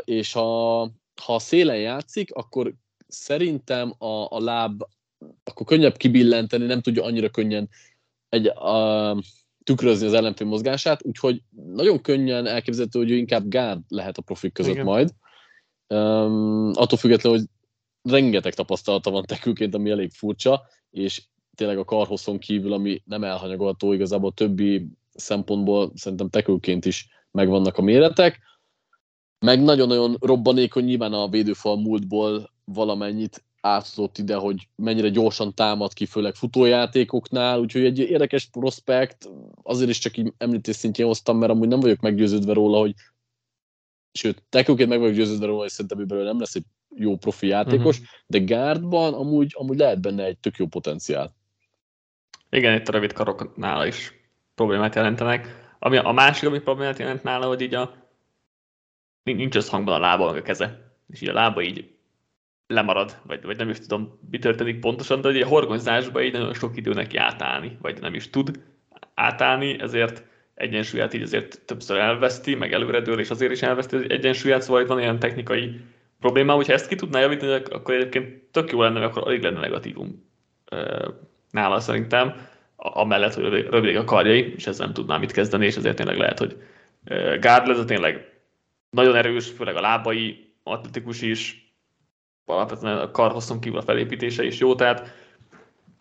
És ha, ha a szélen játszik, akkor szerintem a, a láb akkor könnyebb kibillenteni, nem tudja annyira könnyen egy, a, tükrözni az ellenfél mozgását, úgyhogy nagyon könnyen elképzelhető, hogy ő inkább gárd lehet a profik között Igen. majd. Um, attól függetlenül, hogy rengeteg tapasztalata van tekülként, ami elég furcsa, és tényleg a karhosszon kívül, ami nem elhanyagolható, igazából a többi szempontból szerintem tekülként is megvannak a méretek. Meg nagyon-nagyon robbanékony, nyilván a védőfal múltból valamennyit átadott ide, hogy mennyire gyorsan támad ki, főleg futójátékoknál, úgyhogy egy érdekes prospekt, azért is csak így említés szintjén hoztam, mert amúgy nem vagyok meggyőződve róla, hogy sőt, tekőként meg vagyok győződve róla, hogy szerintem ő belőle nem lesz egy jó profi játékos, uh-huh. de gárdban amúgy, amúgy lehet benne egy tök jó potenciál. Igen, itt a rövid karok nála is problémát jelentenek. Ami a másik, ami problémát jelent nála, hogy így a nincs összhangban a lába, meg a keze. És így a lába így lemarad, vagy, vagy nem is tudom, mi történik pontosan, de ugye a horgonyzásban így nagyon sok idő neki átállni, vagy nem is tud átállni, ezért egyensúlyát így azért többször elveszti, meg előredől, és azért is elveszti az egyensúlyát, szóval itt van ilyen technikai probléma, hogyha ezt ki tudná javítani, akkor egyébként tök jó lenne, akkor alig lenne negatívum nála szerintem, amellett, hogy rövidek a karjai, és ezzel nem tudná mit kezdeni, és ezért tényleg lehet, hogy Gárd lesz, tényleg nagyon erős, főleg a lábai, atletikus is, alapvetően a karhosszon kívül a felépítése is jó, tehát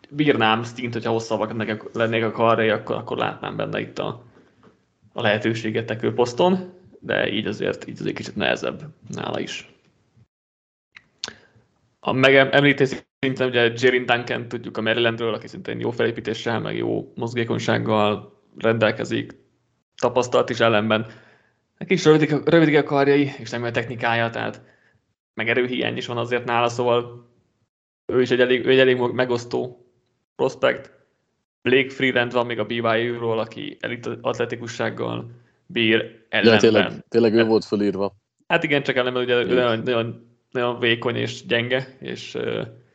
bírnám Stint, hogyha hosszabbak lennék a karjai, akkor, akkor látnám benne itt a, a lehetőséget tekő poszton, de így azért, így azért kicsit nehezebb nála is. A megemlítés szinten ugye Jerin Duncan tudjuk a Marylandről, aki szintén jó felépítéssel, meg jó mozgékonysággal rendelkezik, tapasztalt is ellenben. Neki is rövidik rövidik a karjai, és nem a technikája, tehát meg erőhiány is van azért nála, szóval ő is egy elég, ő egy elég megosztó prospekt. Blake Freeland van még a BYU-ról, aki elit atletikussággal bír ellenben. Ja, tényleg, tényleg ő volt fölírva. Hát igen, csak ellenben ugye ő nagyon, nagyon, nagyon vékony és gyenge, és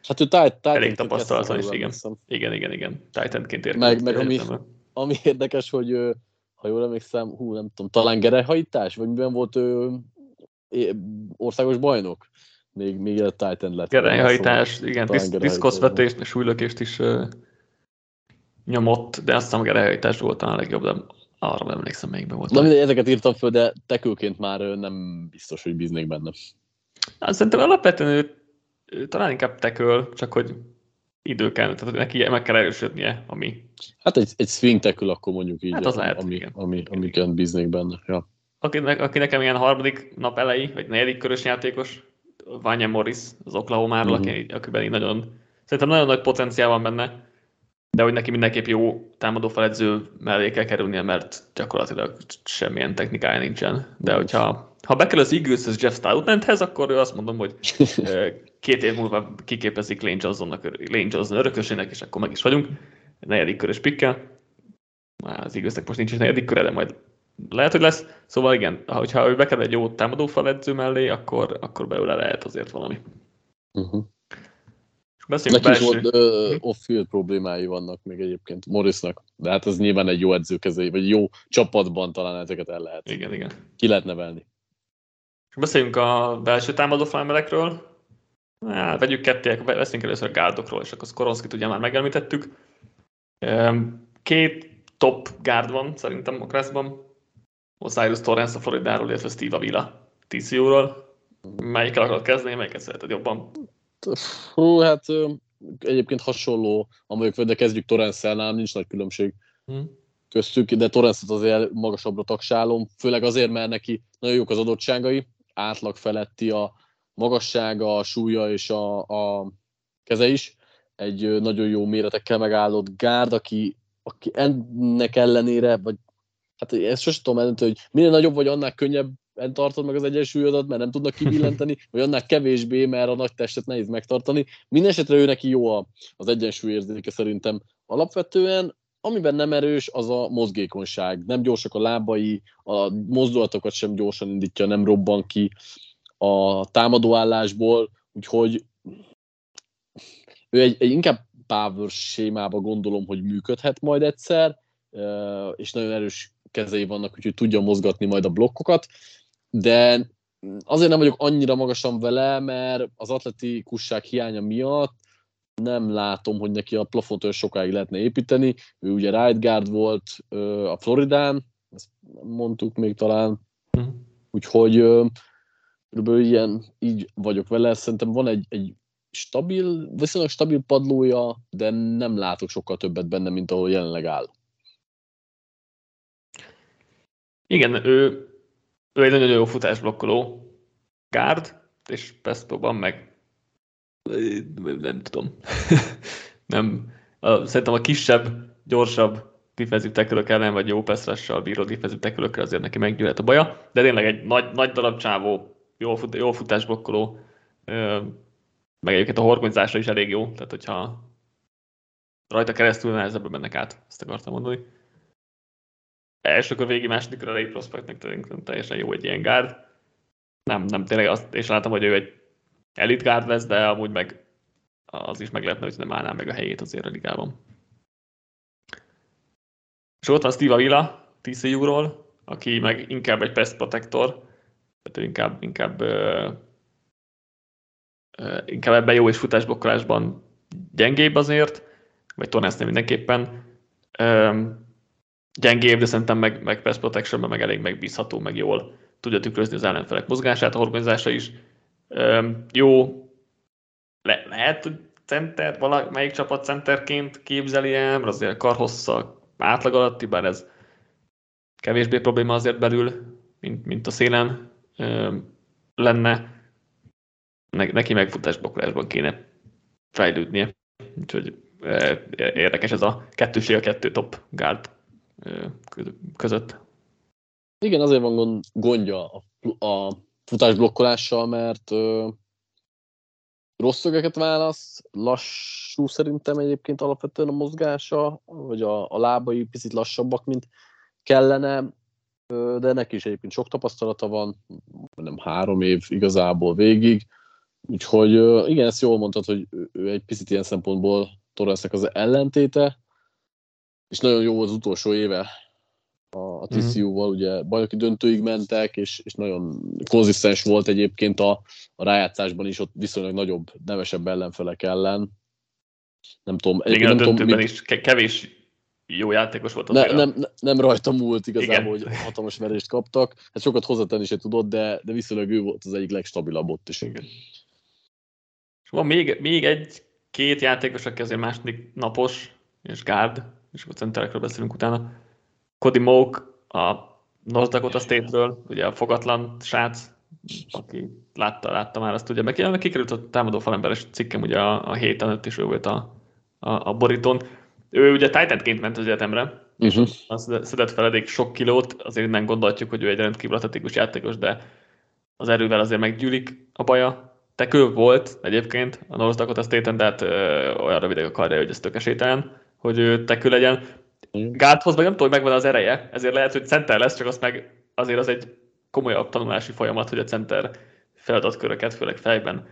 hát ő tight, tight elég tapasztalatlan is, igen. Igen, igen, igen. Titanként érkezik. Meg, meg ami, ami érdekes, hogy ha jól emlékszem, hú, nem tudom, talán gerehajítás, vagy miben volt ő országos bajnok? Még, még a Titan lett. Szóval, igen, disz, diszkoszvetést, súlylökést is uh, nyomott, de azt hiszem a gerehajítás volt a legjobb, de arra nem emlékszem, melyikben volt. Na mindegy, ezeket írtam föl, de tekőként már nem biztos, hogy bíznék benne. Na, szerintem alapvetően ő, ő talán inkább teköl, csak hogy idő kell, tehát neki meg kell erősödnie, ami... Hát egy, egy swing tekül akkor mondjuk így, hát az lehet, ami, igen. ami, amiken bíznék benne. Ja. Aki, aki nekem ilyen harmadik nap elejé, vagy negyedik körös játékos, Vanya Morris az Oklahoma-ról, uh-huh. aki, akiben így nagyon, szerintem nagyon nagy potenciál van benne, de hogy neki mindenképp jó támadó feledző mellé kell kerülnie, mert gyakorlatilag semmilyen technikája nincsen. De hogyha ha bekerül az Eagles Jeff Stoutlandhez, akkor azt mondom, hogy [LAUGHS] két év múlva kiképezik Lane, Johnsonnak, Lane Johnson örökösének, és akkor meg is vagyunk. Negyedik körös pikkel. Az Eaglesnek most nincs is negyedik köre, de majd lehet, hogy lesz. Szóval igen, hogyha ő bekerül egy jó támadófal edző mellé, akkor, akkor belőle lehet azért valami. Uh-huh. Neki belső... is volt uh, off-field problémái vannak még egyébként Morrisnak, de hát ez nyilván egy jó edző kezé, vagy jó csapatban talán ezeket el lehet. Igen, igen. Ki lehet nevelni. Beszéljünk a belső támadó falemerekről. Hát, vegyük ketté, veszünk először a gárdokról, és akkor Skoronskit ugye már megemlítettük. Két top gárd van szerintem a Kraszban. Osiris Torrance a Floridáról, illetve Steve Avila TCU-ról. Melyikkel akarod kezdeni, melyiket szereted jobban? Hú, hát egyébként hasonló, amelyik, de kezdjük Torrance-el, nálam nincs nagy különbség hmm. köztük, de Torrance-ot azért magasabbra taksálom, főleg azért, mert neki nagyon jók az adottságai, átlag feletti a magassága, a súlya és a, a keze is. Egy nagyon jó méretekkel megállott gárd, aki, aki ennek ellenére, vagy hát ezt sosem tudom eldönteni, hogy minél nagyobb vagy, annál könnyebb tartod meg az egyensúlyodat, mert nem tudnak kibillenteni, [LAUGHS] vagy annál kevésbé, mert a nagy testet nehéz megtartani. Mindenesetre ő neki jó a, az egyensúlyérzéke szerintem. Alapvetően amiben nem erős, az a mozgékonyság. Nem gyorsak a lábai, a mozdulatokat sem gyorsan indítja, nem robban ki a támadóállásból, úgyhogy ő egy, egy inkább power sémába gondolom, hogy működhet majd egyszer, és nagyon erős kezei vannak, úgyhogy tudja mozgatni majd a blokkokat, de azért nem vagyok annyira magasan vele, mert az atletikusság hiánya miatt nem látom, hogy neki a plafont olyan sokáig lehetne építeni. Ő ugye right guard volt a Floridán, ezt mondtuk még talán, uh-huh. úgyhogy körülbelül ilyen, így vagyok vele. Szerintem van egy, egy stabil, viszonylag stabil padlója, de nem látok sokkal többet benne, mint ahol jelenleg áll. Igen, ő, ő egy nagyon jó futásblokkoló gárd, és Pesztóban meg nem tudom. [LAUGHS] nem. A, szerintem a kisebb, gyorsabb defensive tackle ellen, vagy jó pass bíró defensive tackle azért neki meggyűlhet a baja, de tényleg egy nagy, nagy darab csávó, jó, fut, jó futásblokkoló, meg egyébként a horgonyzása is elég jó, tehát hogyha rajta keresztül nehezebben mennek át, ezt akartam mondani. Elsőkör végig másodikra elég prospektnek szerintem teljesen jó egy ilyen gárd. Nem, nem tényleg azt, és látom, hogy ő egy elit gárd lesz, de amúgy meg az is meglepne, hogy nem állná meg a helyét azért a ligában. És ott van Steve Avila, TCU-ról, aki meg inkább egy pass protector, tehát inkább, inkább, uh, uh, inkább ebben jó és futásblokkolásban gyengébb azért, vagy Torrance mindenképpen. Um, gyengébb, de szerintem meg, meg pass protection meg elég megbízható, meg jól tudja tükrözni az ellenfelek mozgását, a organizása is um, jó, le, lehet, hogy center, valamelyik csapat centerként képzeli el, mert azért karhossza átlag alatti, bár ez kevésbé probléma azért belül, mint, mint a szélen um, lenne. Ne, neki megfutásbokolásban kéne fejlődnie. Úgyhogy érdekes ez a kettőség a kettő top guard között. Igen, azért van gondja a, a futásblokkolással, mert ö, rossz szögeket választ, lassú szerintem egyébként alapvetően a mozgása, vagy a, a lábai picit lassabbak, mint kellene, ö, de neki is egyébként sok tapasztalata van, nem három év igazából végig, úgyhogy ö, igen, ezt jól mondtad, hogy ő egy picit ilyen szempontból Torresnek az ellentéte, és nagyon jó az utolsó éve a, a mhm. TCU-val, ugye bajnoki döntőig mentek, és, és nagyon konzisztens volt egyébként a, a rájátszásban is, ott viszonylag nagyobb, nevesebb ellenfelek ellen. Nem tudom. Igen, nem a döntőben tudom, is kevés jó játékos volt ne, nem, nem, nem rajta múlt igazából, Igen. hogy hatalmas verést kaptak. Hát sokat hozzátenni se tudott, de, de viszonylag ő volt az egyik legstabilabb ott is. Igen. És van még, még egy-két játékos, aki azért második napos, és gárd, és akkor centerekről beszélünk utána. Cody Moke, a North Dakota State-ről, ugye a fogatlan srác, aki látta, látta már azt, ugye meg kikerült a támadó falemberes cikkem ugye a, a héten előtt is ő volt a, a, a borítón. Ő ugye titan ment az egyetemre, uh-huh. az szedett fel elég sok kilót, azért nem gondolhatjuk, hogy ő egy rendkívül atletikus játékos, de az erővel azért meggyűlik a baja. Tekő volt egyébként a North Dakota State-en, de hát ö, olyan rövidek a karja, hogy ez tökesételen hogy ő tekő legyen. Gáthoz meg nem tudom, hogy megvan az ereje, ezért lehet, hogy center lesz, csak azt meg azért az egy komolyabb tanulási folyamat, hogy a center feladatköröket, főleg fejben.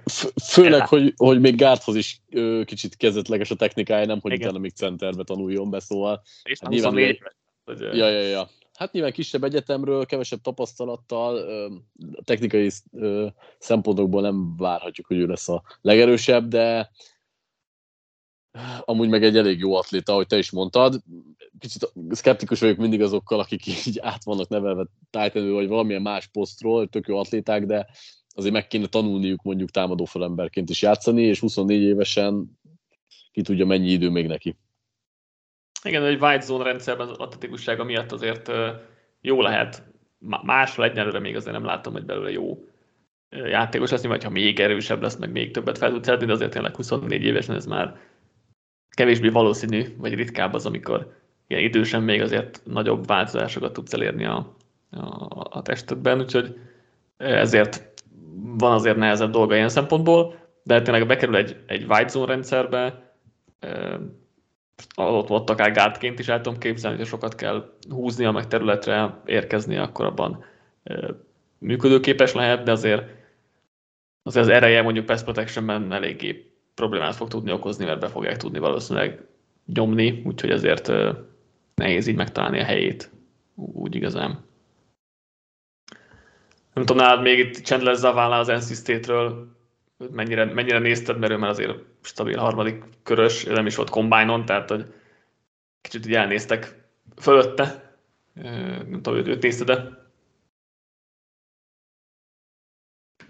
Főleg, hogy, hogy még Gárthoz is ö, kicsit kezdetleges a technikája, nem hogy Igen. utána még centerbe tanuljon be, szóval... És hát 24 éves. Hogy... Ja, ja, ja. Hát nyilván kisebb egyetemről, kevesebb tapasztalattal, a technikai szempontokból nem várhatjuk, hogy ő lesz a legerősebb, de amúgy meg egy elég jó atléta, ahogy te is mondtad. Kicsit szkeptikus vagyok mindig azokkal, akik így át vannak nevelve Titanül, vagy valamilyen más posztról, tök jó atléták, de azért meg kéne tanulniuk mondjuk támadó felemberként is játszani, és 24 évesen ki tudja mennyi idő még neki. Igen, egy white zone rendszerben az atletikussága miatt azért jó lehet. Másról egyelőre még azért nem látom, hogy belőle jó játékos lesz, vagy ha még erősebb lesz, meg még többet fel tud szedni, de azért tényleg 24 évesen ez már kevésbé valószínű, vagy ritkább az, amikor ilyen idősen még azért nagyobb változásokat tudsz elérni a, a, a testedben, úgyhogy ezért van azért nehezebb dolga ilyen szempontból, de tényleg bekerül egy, egy white zone rendszerbe, ott, ott akár gátként is el tudom képzelni, hogy sokat kell húznia, meg területre érkezni, akkor abban működőképes lehet, de azért, azért az ereje mondjuk pass protectionben eléggé problémát fog tudni okozni, mert be fogják tudni valószínűleg nyomni, úgyhogy ezért nehéz így megtalálni a helyét úgy igazán. Nem tudom, nálad még itt Chandler Zavala az NC State-ről mennyire, mennyire nézted, mert ő már azért stabil harmadik körös, nem is volt kombájnon, tehát hogy kicsit így elnéztek fölötte. Nem tudom, őt, őt nézted de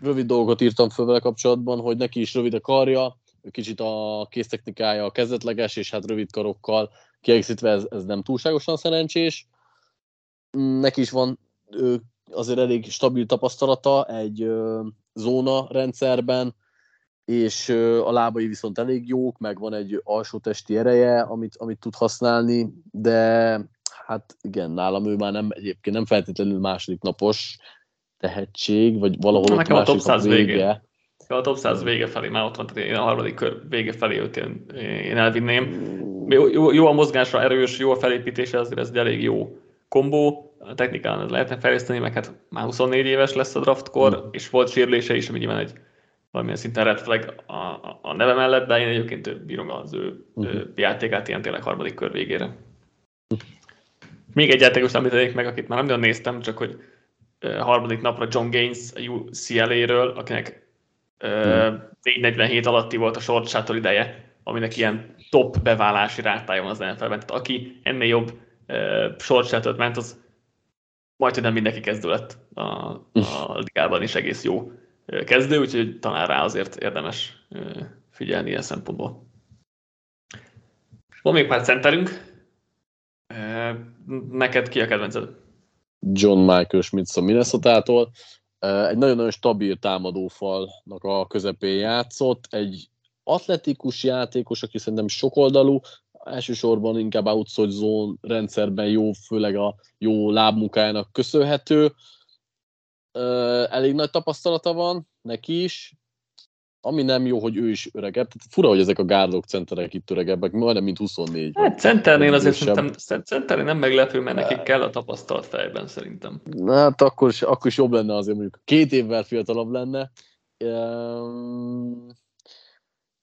Rövid dolgot írtam föl vele kapcsolatban, hogy neki is rövid a karja, kicsit a kéztechnikája kezdetleges, és hát rövid karokkal kiegészítve ez, ez nem túlságosan szerencsés. Neki is van azért elég stabil tapasztalata egy zóna rendszerben, és a lábai viszont elég jók, meg van egy alsó testi ereje, amit, amit tud használni, de hát igen, nálam ő már nem egyébként nem feltétlenül második napos tehetség, vagy valahol Na, ott nekem a top 100 vége. vége. A top 100 vége felé már ott van, tehát én a harmadik kör vége felé őt én, én elvinném. Jó, jó, jó, a mozgásra erős, jó a felépítése, azért ez egy elég jó kombó, a technikán lehetne fejleszteni, meg hát már 24 éves lesz a draftkor, mm. és volt sérülése is, ami nyilván egy valamilyen szinten red flag a, a, a neve mellett, de én egyébként bírom az ő, ő játékát ilyen tényleg harmadik kör végére. Még egy játékos említenék meg, akit már nem nagyon néztem, csak hogy harmadik napra John Gaines a UCLA-ről, akinek 447 alatti volt a short shuttle ideje, aminek ilyen top beválási rátája van az NFL-ben. Tehát aki ennél jobb uh, short shuttle ment, az majd, nem mindenki kezdő lett a, a ligában is egész jó kezdő, úgyhogy talán rá azért érdemes figyelni ilyen szempontból. Van még pár centerünk. Neked ki a kedvenced? John Michael Schmitz a Minnesota-tól. Egy nagyon-nagyon stabil támadófalnak a közepén játszott. Egy atletikus játékos, aki szerintem sokoldalú, elsősorban inkább outside zone rendszerben jó, főleg a jó lábmunkájának köszönhető elég nagy tapasztalata van neki is, ami nem jó, hogy ő is öregebb. Tehát fura, hogy ezek a gárdok centerek itt öregebbek, majdnem mint 24. Hát centernél azért szerintem, centernél nem meglepő, mert nekik kell a tapasztalat fejben szerintem. Na, hát akkor is, akkor is jobb lenne azért mondjuk két évvel fiatalabb lenne.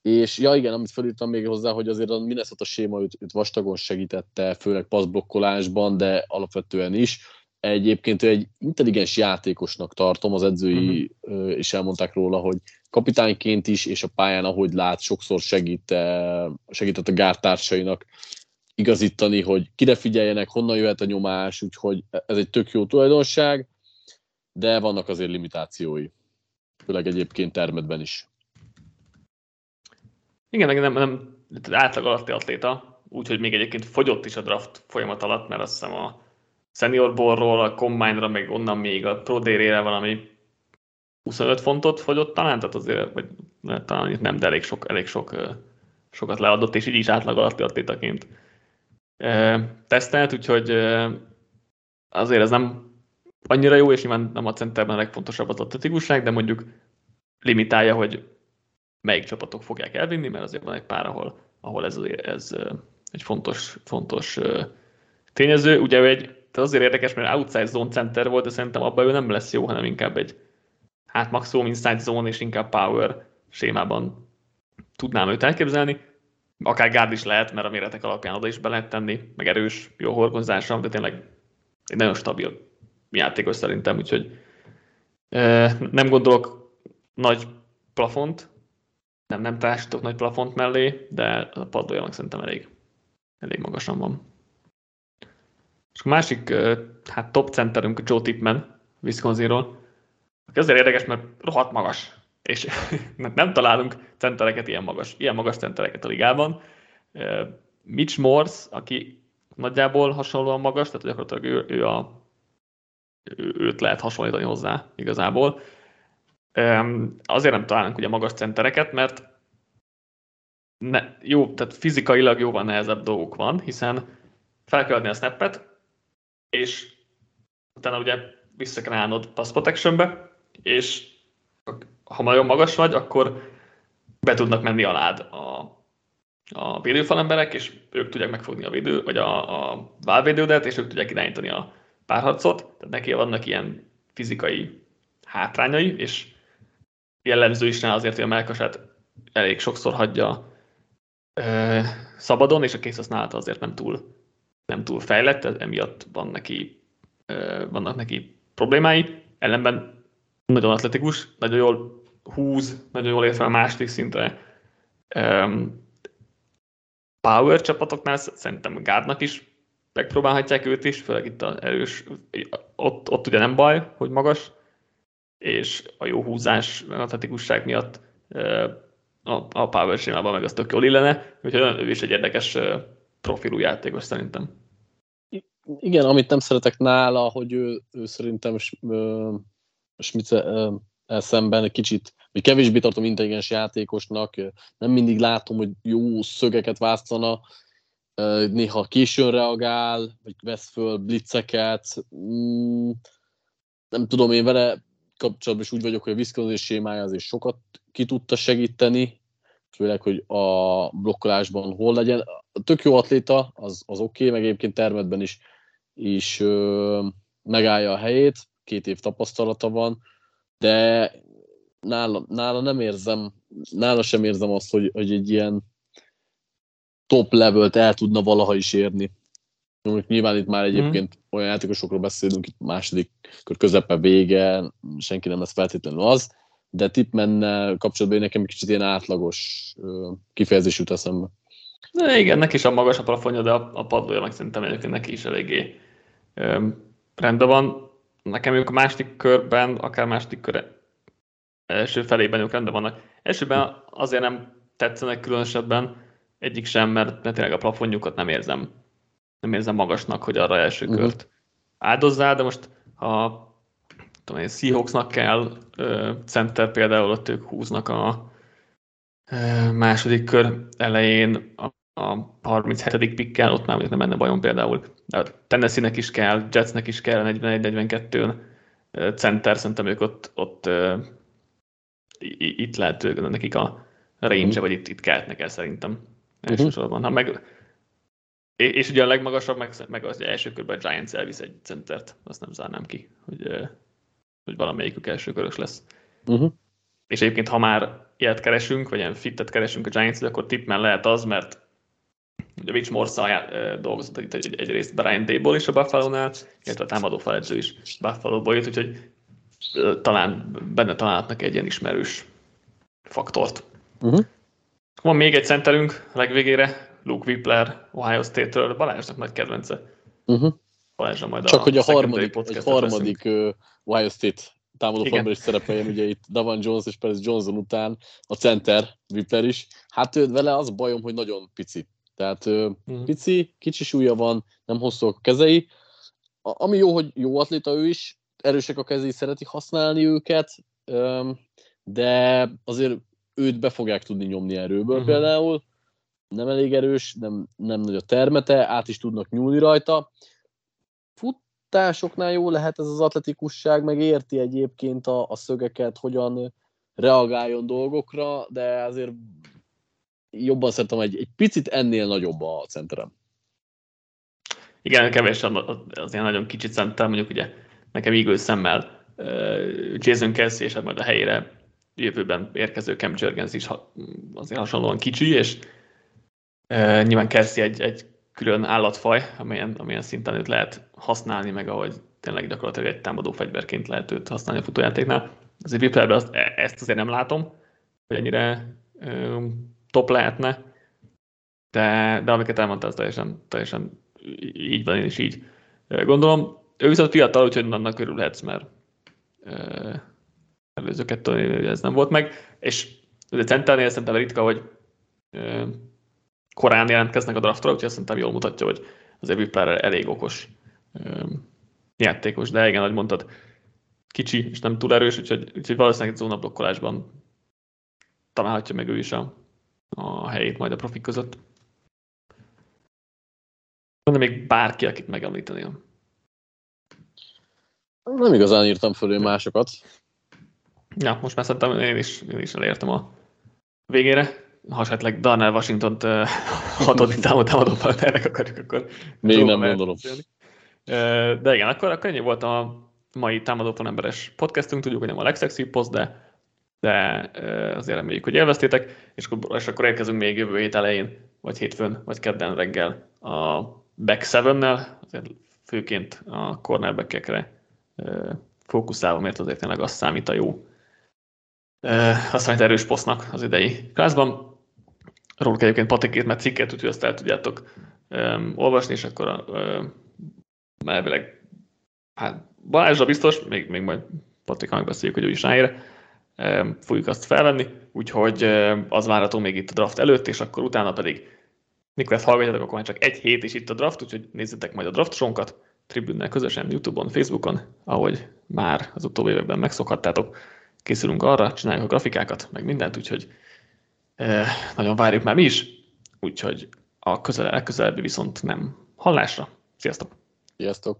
És ja igen, amit felírtam még hozzá, hogy azért a Minnesota séma őt, őt vastagon segítette, főleg passzblokkolásban, de alapvetően is Egyébként egy intelligens játékosnak tartom, az edzői uh-huh. is elmondták róla, hogy kapitányként is, és a pályán, ahogy lát, sokszor segít, segített a gártársainak igazítani, hogy kire figyeljenek, honnan jöhet a nyomás, úgyhogy ez egy tök jó tulajdonság, de vannak azért limitációi, főleg egyébként termedben is. Igen, nem, nem átlag alatti atléta, úgyhogy még egyébként fogyott is a draft folyamat alatt, mert azt hiszem a senior borról a combine-ra, meg onnan még a Pro Day-re valami 25 fontot fogyott talán, tehát azért, vagy talán nem, de elég, sok, elég sok, sokat leadott, és így is átlag alatti atlétaként tesztelt, úgyhogy azért ez nem annyira jó, és nyilván nem a centerben a legfontosabb az atletikusság, de mondjuk limitálja, hogy melyik csapatok fogják elvinni, mert azért van egy pár, ahol, ahol ez, ez egy fontos, fontos tényező. Ugye egy, azért érdekes, mert outside zone center volt, de szerintem abban ő nem lesz jó, hanem inkább egy hát maximum inside zone és inkább power sémában tudnám őt elképzelni. Akár gárd is lehet, mert a méretek alapján oda is be lehet tenni, meg erős, jó horgozása, de tényleg egy nagyon stabil játékos szerintem, úgyhogy nem gondolok nagy plafont, nem, nem társítok nagy plafont mellé, de a padlójának szerintem elég, elég magasan van. És a másik hát top centerünk Joe Tipman, Wisconsinról, aki azért érdekes, mert rohadt magas, és [LAUGHS] nem találunk centereket ilyen magas, ilyen magas centereket a ligában. Mitch Morse, aki nagyjából hasonlóan magas, tehát gyakorlatilag ő, ő a, ő, őt lehet hasonlítani hozzá igazából. Azért nem találunk ugye magas centereket, mert ne, jó, tehát fizikailag jóval nehezebb dolgok van, hiszen fel kell adni a snappet, és utána ugye vissza kell állnod pass protectionbe, és ha nagyon magas vagy, akkor be tudnak menni alád a, a védőfalemberek, és ők tudják megfogni a védő, vagy a, a válvédődet, és ők tudják irányítani a párharcot. Tehát neki vannak ilyen fizikai hátrányai, és jellemző is rá azért, hogy a melkasát elég sokszor hagyja ö, szabadon, és a készhasználata azért nem túl, nem túl fejlett, emiatt van neki, vannak neki problémái. Ellenben nagyon atletikus, nagyon jól húz, nagyon jól ért fel a második szintre. Power csapatoknál szerintem Gárdnak is megpróbálhatják őt is, főleg itt az erős, ott, ott ugye nem baj, hogy magas, és a jó húzás, atletikusság miatt a, a power sémában meg az tök jól illene, úgyhogy ő is egy érdekes profilú játékos szerintem. Igen, amit nem szeretek nála, hogy ő, ő szerintem Schmitz szemben egy kicsit, vagy kevésbé tartom intelligens játékosnak, nem mindig látom, hogy jó szögeket vásztana, néha későn reagál, vagy vesz föl blitzeket, mm, nem tudom, én vele kapcsolatban is úgy vagyok, hogy a Wisconsin sémája azért sokat ki tudta segíteni, főleg, hogy a blokkolásban hol legyen. Tök jó atléta, az, az oké, okay, meg egyébként termetben is, is ö, megállja a helyét, két év tapasztalata van, de nála, nála nem érzem, nála sem érzem azt, hogy, hogy egy ilyen top levelt el tudna valaha is érni. Nyilván itt már egyébként mm. olyan játékosokról beszélünk, itt második kör közepe vége, senki nem lesz feltétlenül az, de Tipman kapcsolatban nekem egy kicsit ilyen átlagos kifejezés jut eszembe. De igen, neki is a magas a plafonja, de a, a padlója meg szerintem egyébként neki is eléggé rendben van nekem ők a második körben, akár második kör első felében ők rendben vannak. Elsőben azért nem tetszenek különösebben, egyik sem, mert, mert tényleg a plafonjukat nem érzem. Nem érzem magasnak, hogy arra első uh-huh. kört áldozzál, de most ha tudom én, Seahawksnak kell ö, center például, ott ők húznak a ö, második kör elején a, a 37. pikkel, ott már nem menne bajom például a Tennessee-nek is kell, Jetsnek is kell 41-42-n center, szerintem ők ott, ott itt lehet nekik a range uh-huh. vagy itt, itt keltnek el szerintem mhm. elsősorban. Uh-huh. Ha meg, és ugye a legmagasabb, meg, meg az első körben a Giants elvisz egy centert, azt nem zárnám ki, hogy, hogy valamelyikük első körös lesz. Uh-huh. És egyébként, ha már ilyet keresünk, vagy ilyen fittet keresünk a giants akkor tippmen lehet az, mert Ugye Mitch Morsa dolgozott itt egy, egy, egyrészt Brian Dable is a Buffalo-nál, illetve a támadó feledző is Buffalo-ból jött, úgyhogy talán benne találhatnak egy ilyen ismerős faktort. Uh-huh. Van még egy centerünk legvégére, Luke Whippler, Ohio State-ről, Balázsnak nagy kedvence. Uh-huh. Balázsra majd Csak a hogy a harmadik, egy harmadik uh, Ohio State támadó falban is szerepeljen, ugye itt Davan Jones és Perez Johnson után a center, Whippler is. Hát ő vele az bajom, hogy nagyon pici. Tehát mm. pici, kicsi súlya van, nem hosszúak a kezei. A, ami jó, hogy jó atléta ő is, erősek a kezei, szereti használni őket, de azért őt be fogják tudni nyomni erőből uh-huh. például. Nem elég erős, nem, nem nagy a termete, át is tudnak nyúlni rajta. Futásoknál jó lehet ez az atletikusság, meg érti egyébként a, a szögeket, hogyan reagáljon dolgokra, de azért jobban szeretem, egy, egy picit ennél nagyobb a centerem. Igen, kevés az ilyen nagyon kicsit szenttel, mondjuk ugye nekem ígő szemmel Jason Kelsey, és majd a helyére jövőben érkező Cam Jurgens is azért hasonlóan kicsi, és nyilván Kelsey egy, egy külön állatfaj, amilyen, amilyen szinten őt lehet használni, meg ahogy tényleg gyakorlatilag egy támadó fegyverként lehet őt használni a futójátéknál. Azért Riplerben e, ezt azért nem látom, hogy ennyire top lehetne, de, de amiket elmondtál, az teljesen, teljesen így van, én is így gondolom. Ő viszont fiatal, úgyhogy annak örülhetsz, mert uh, előző kettő ez nem volt meg, és ugye centernél szerintem ritka, hogy uh, korán jelentkeznek a draftra, úgyhogy szerintem jól mutatja, hogy az Evipler elég okos um, játékos, de igen, ahogy mondtad, kicsi és nem túl erős, úgyhogy, úgyhogy valószínűleg zónablokkolásban találhatja meg ő is a, a helyét majd a profik között. Van még bárki, akit megemlíteném? Nem igazán írtam fölé másokat. Ja, most már szerintem én is, én is elértem a végére. Ha esetleg Darnell Washington-t uh, [LAUGHS] hatodik támadó partnernek akarjuk, akkor... Még nem gondolom. De igen, akkor, akkor ennyi volt a mai támadó emberes podcastunk. Tudjuk, hogy nem a legszexibb poszt, de, de azért reméljük, hogy élveztétek, és akkor, és akkor érkezünk még jövő hét elején, vagy hétfőn, vagy kedden reggel a back seven-nel, azért főként a cornerback-ekre fókuszálva, mert azért tényleg az számít a jó, azt számít erős posznak az idei klászban. Róluk egyébként Patikét, mert cikket, úgyhogy azt el tudjátok um, olvasni, és akkor um, elvileg, hát Balázsra biztos, még, még majd Patrik megbeszéljük, hogy ő is ráér, fogjuk azt felvenni, úgyhogy az várható még itt a draft előtt, és akkor utána pedig mikor ezt hallgatjátok, akkor már csak egy hét is itt a draft, úgyhogy nézzétek majd a draftsonkat, Tribünnel közösen, Youtube-on, Facebookon, ahogy már az utóbbi években megszokhattátok. Készülünk arra, csináljuk a grafikákat, meg mindent, úgyhogy eh, nagyon várjuk már mi is, úgyhogy a közel, közelebbi viszont nem. Hallásra! Sziasztok! Sziasztok!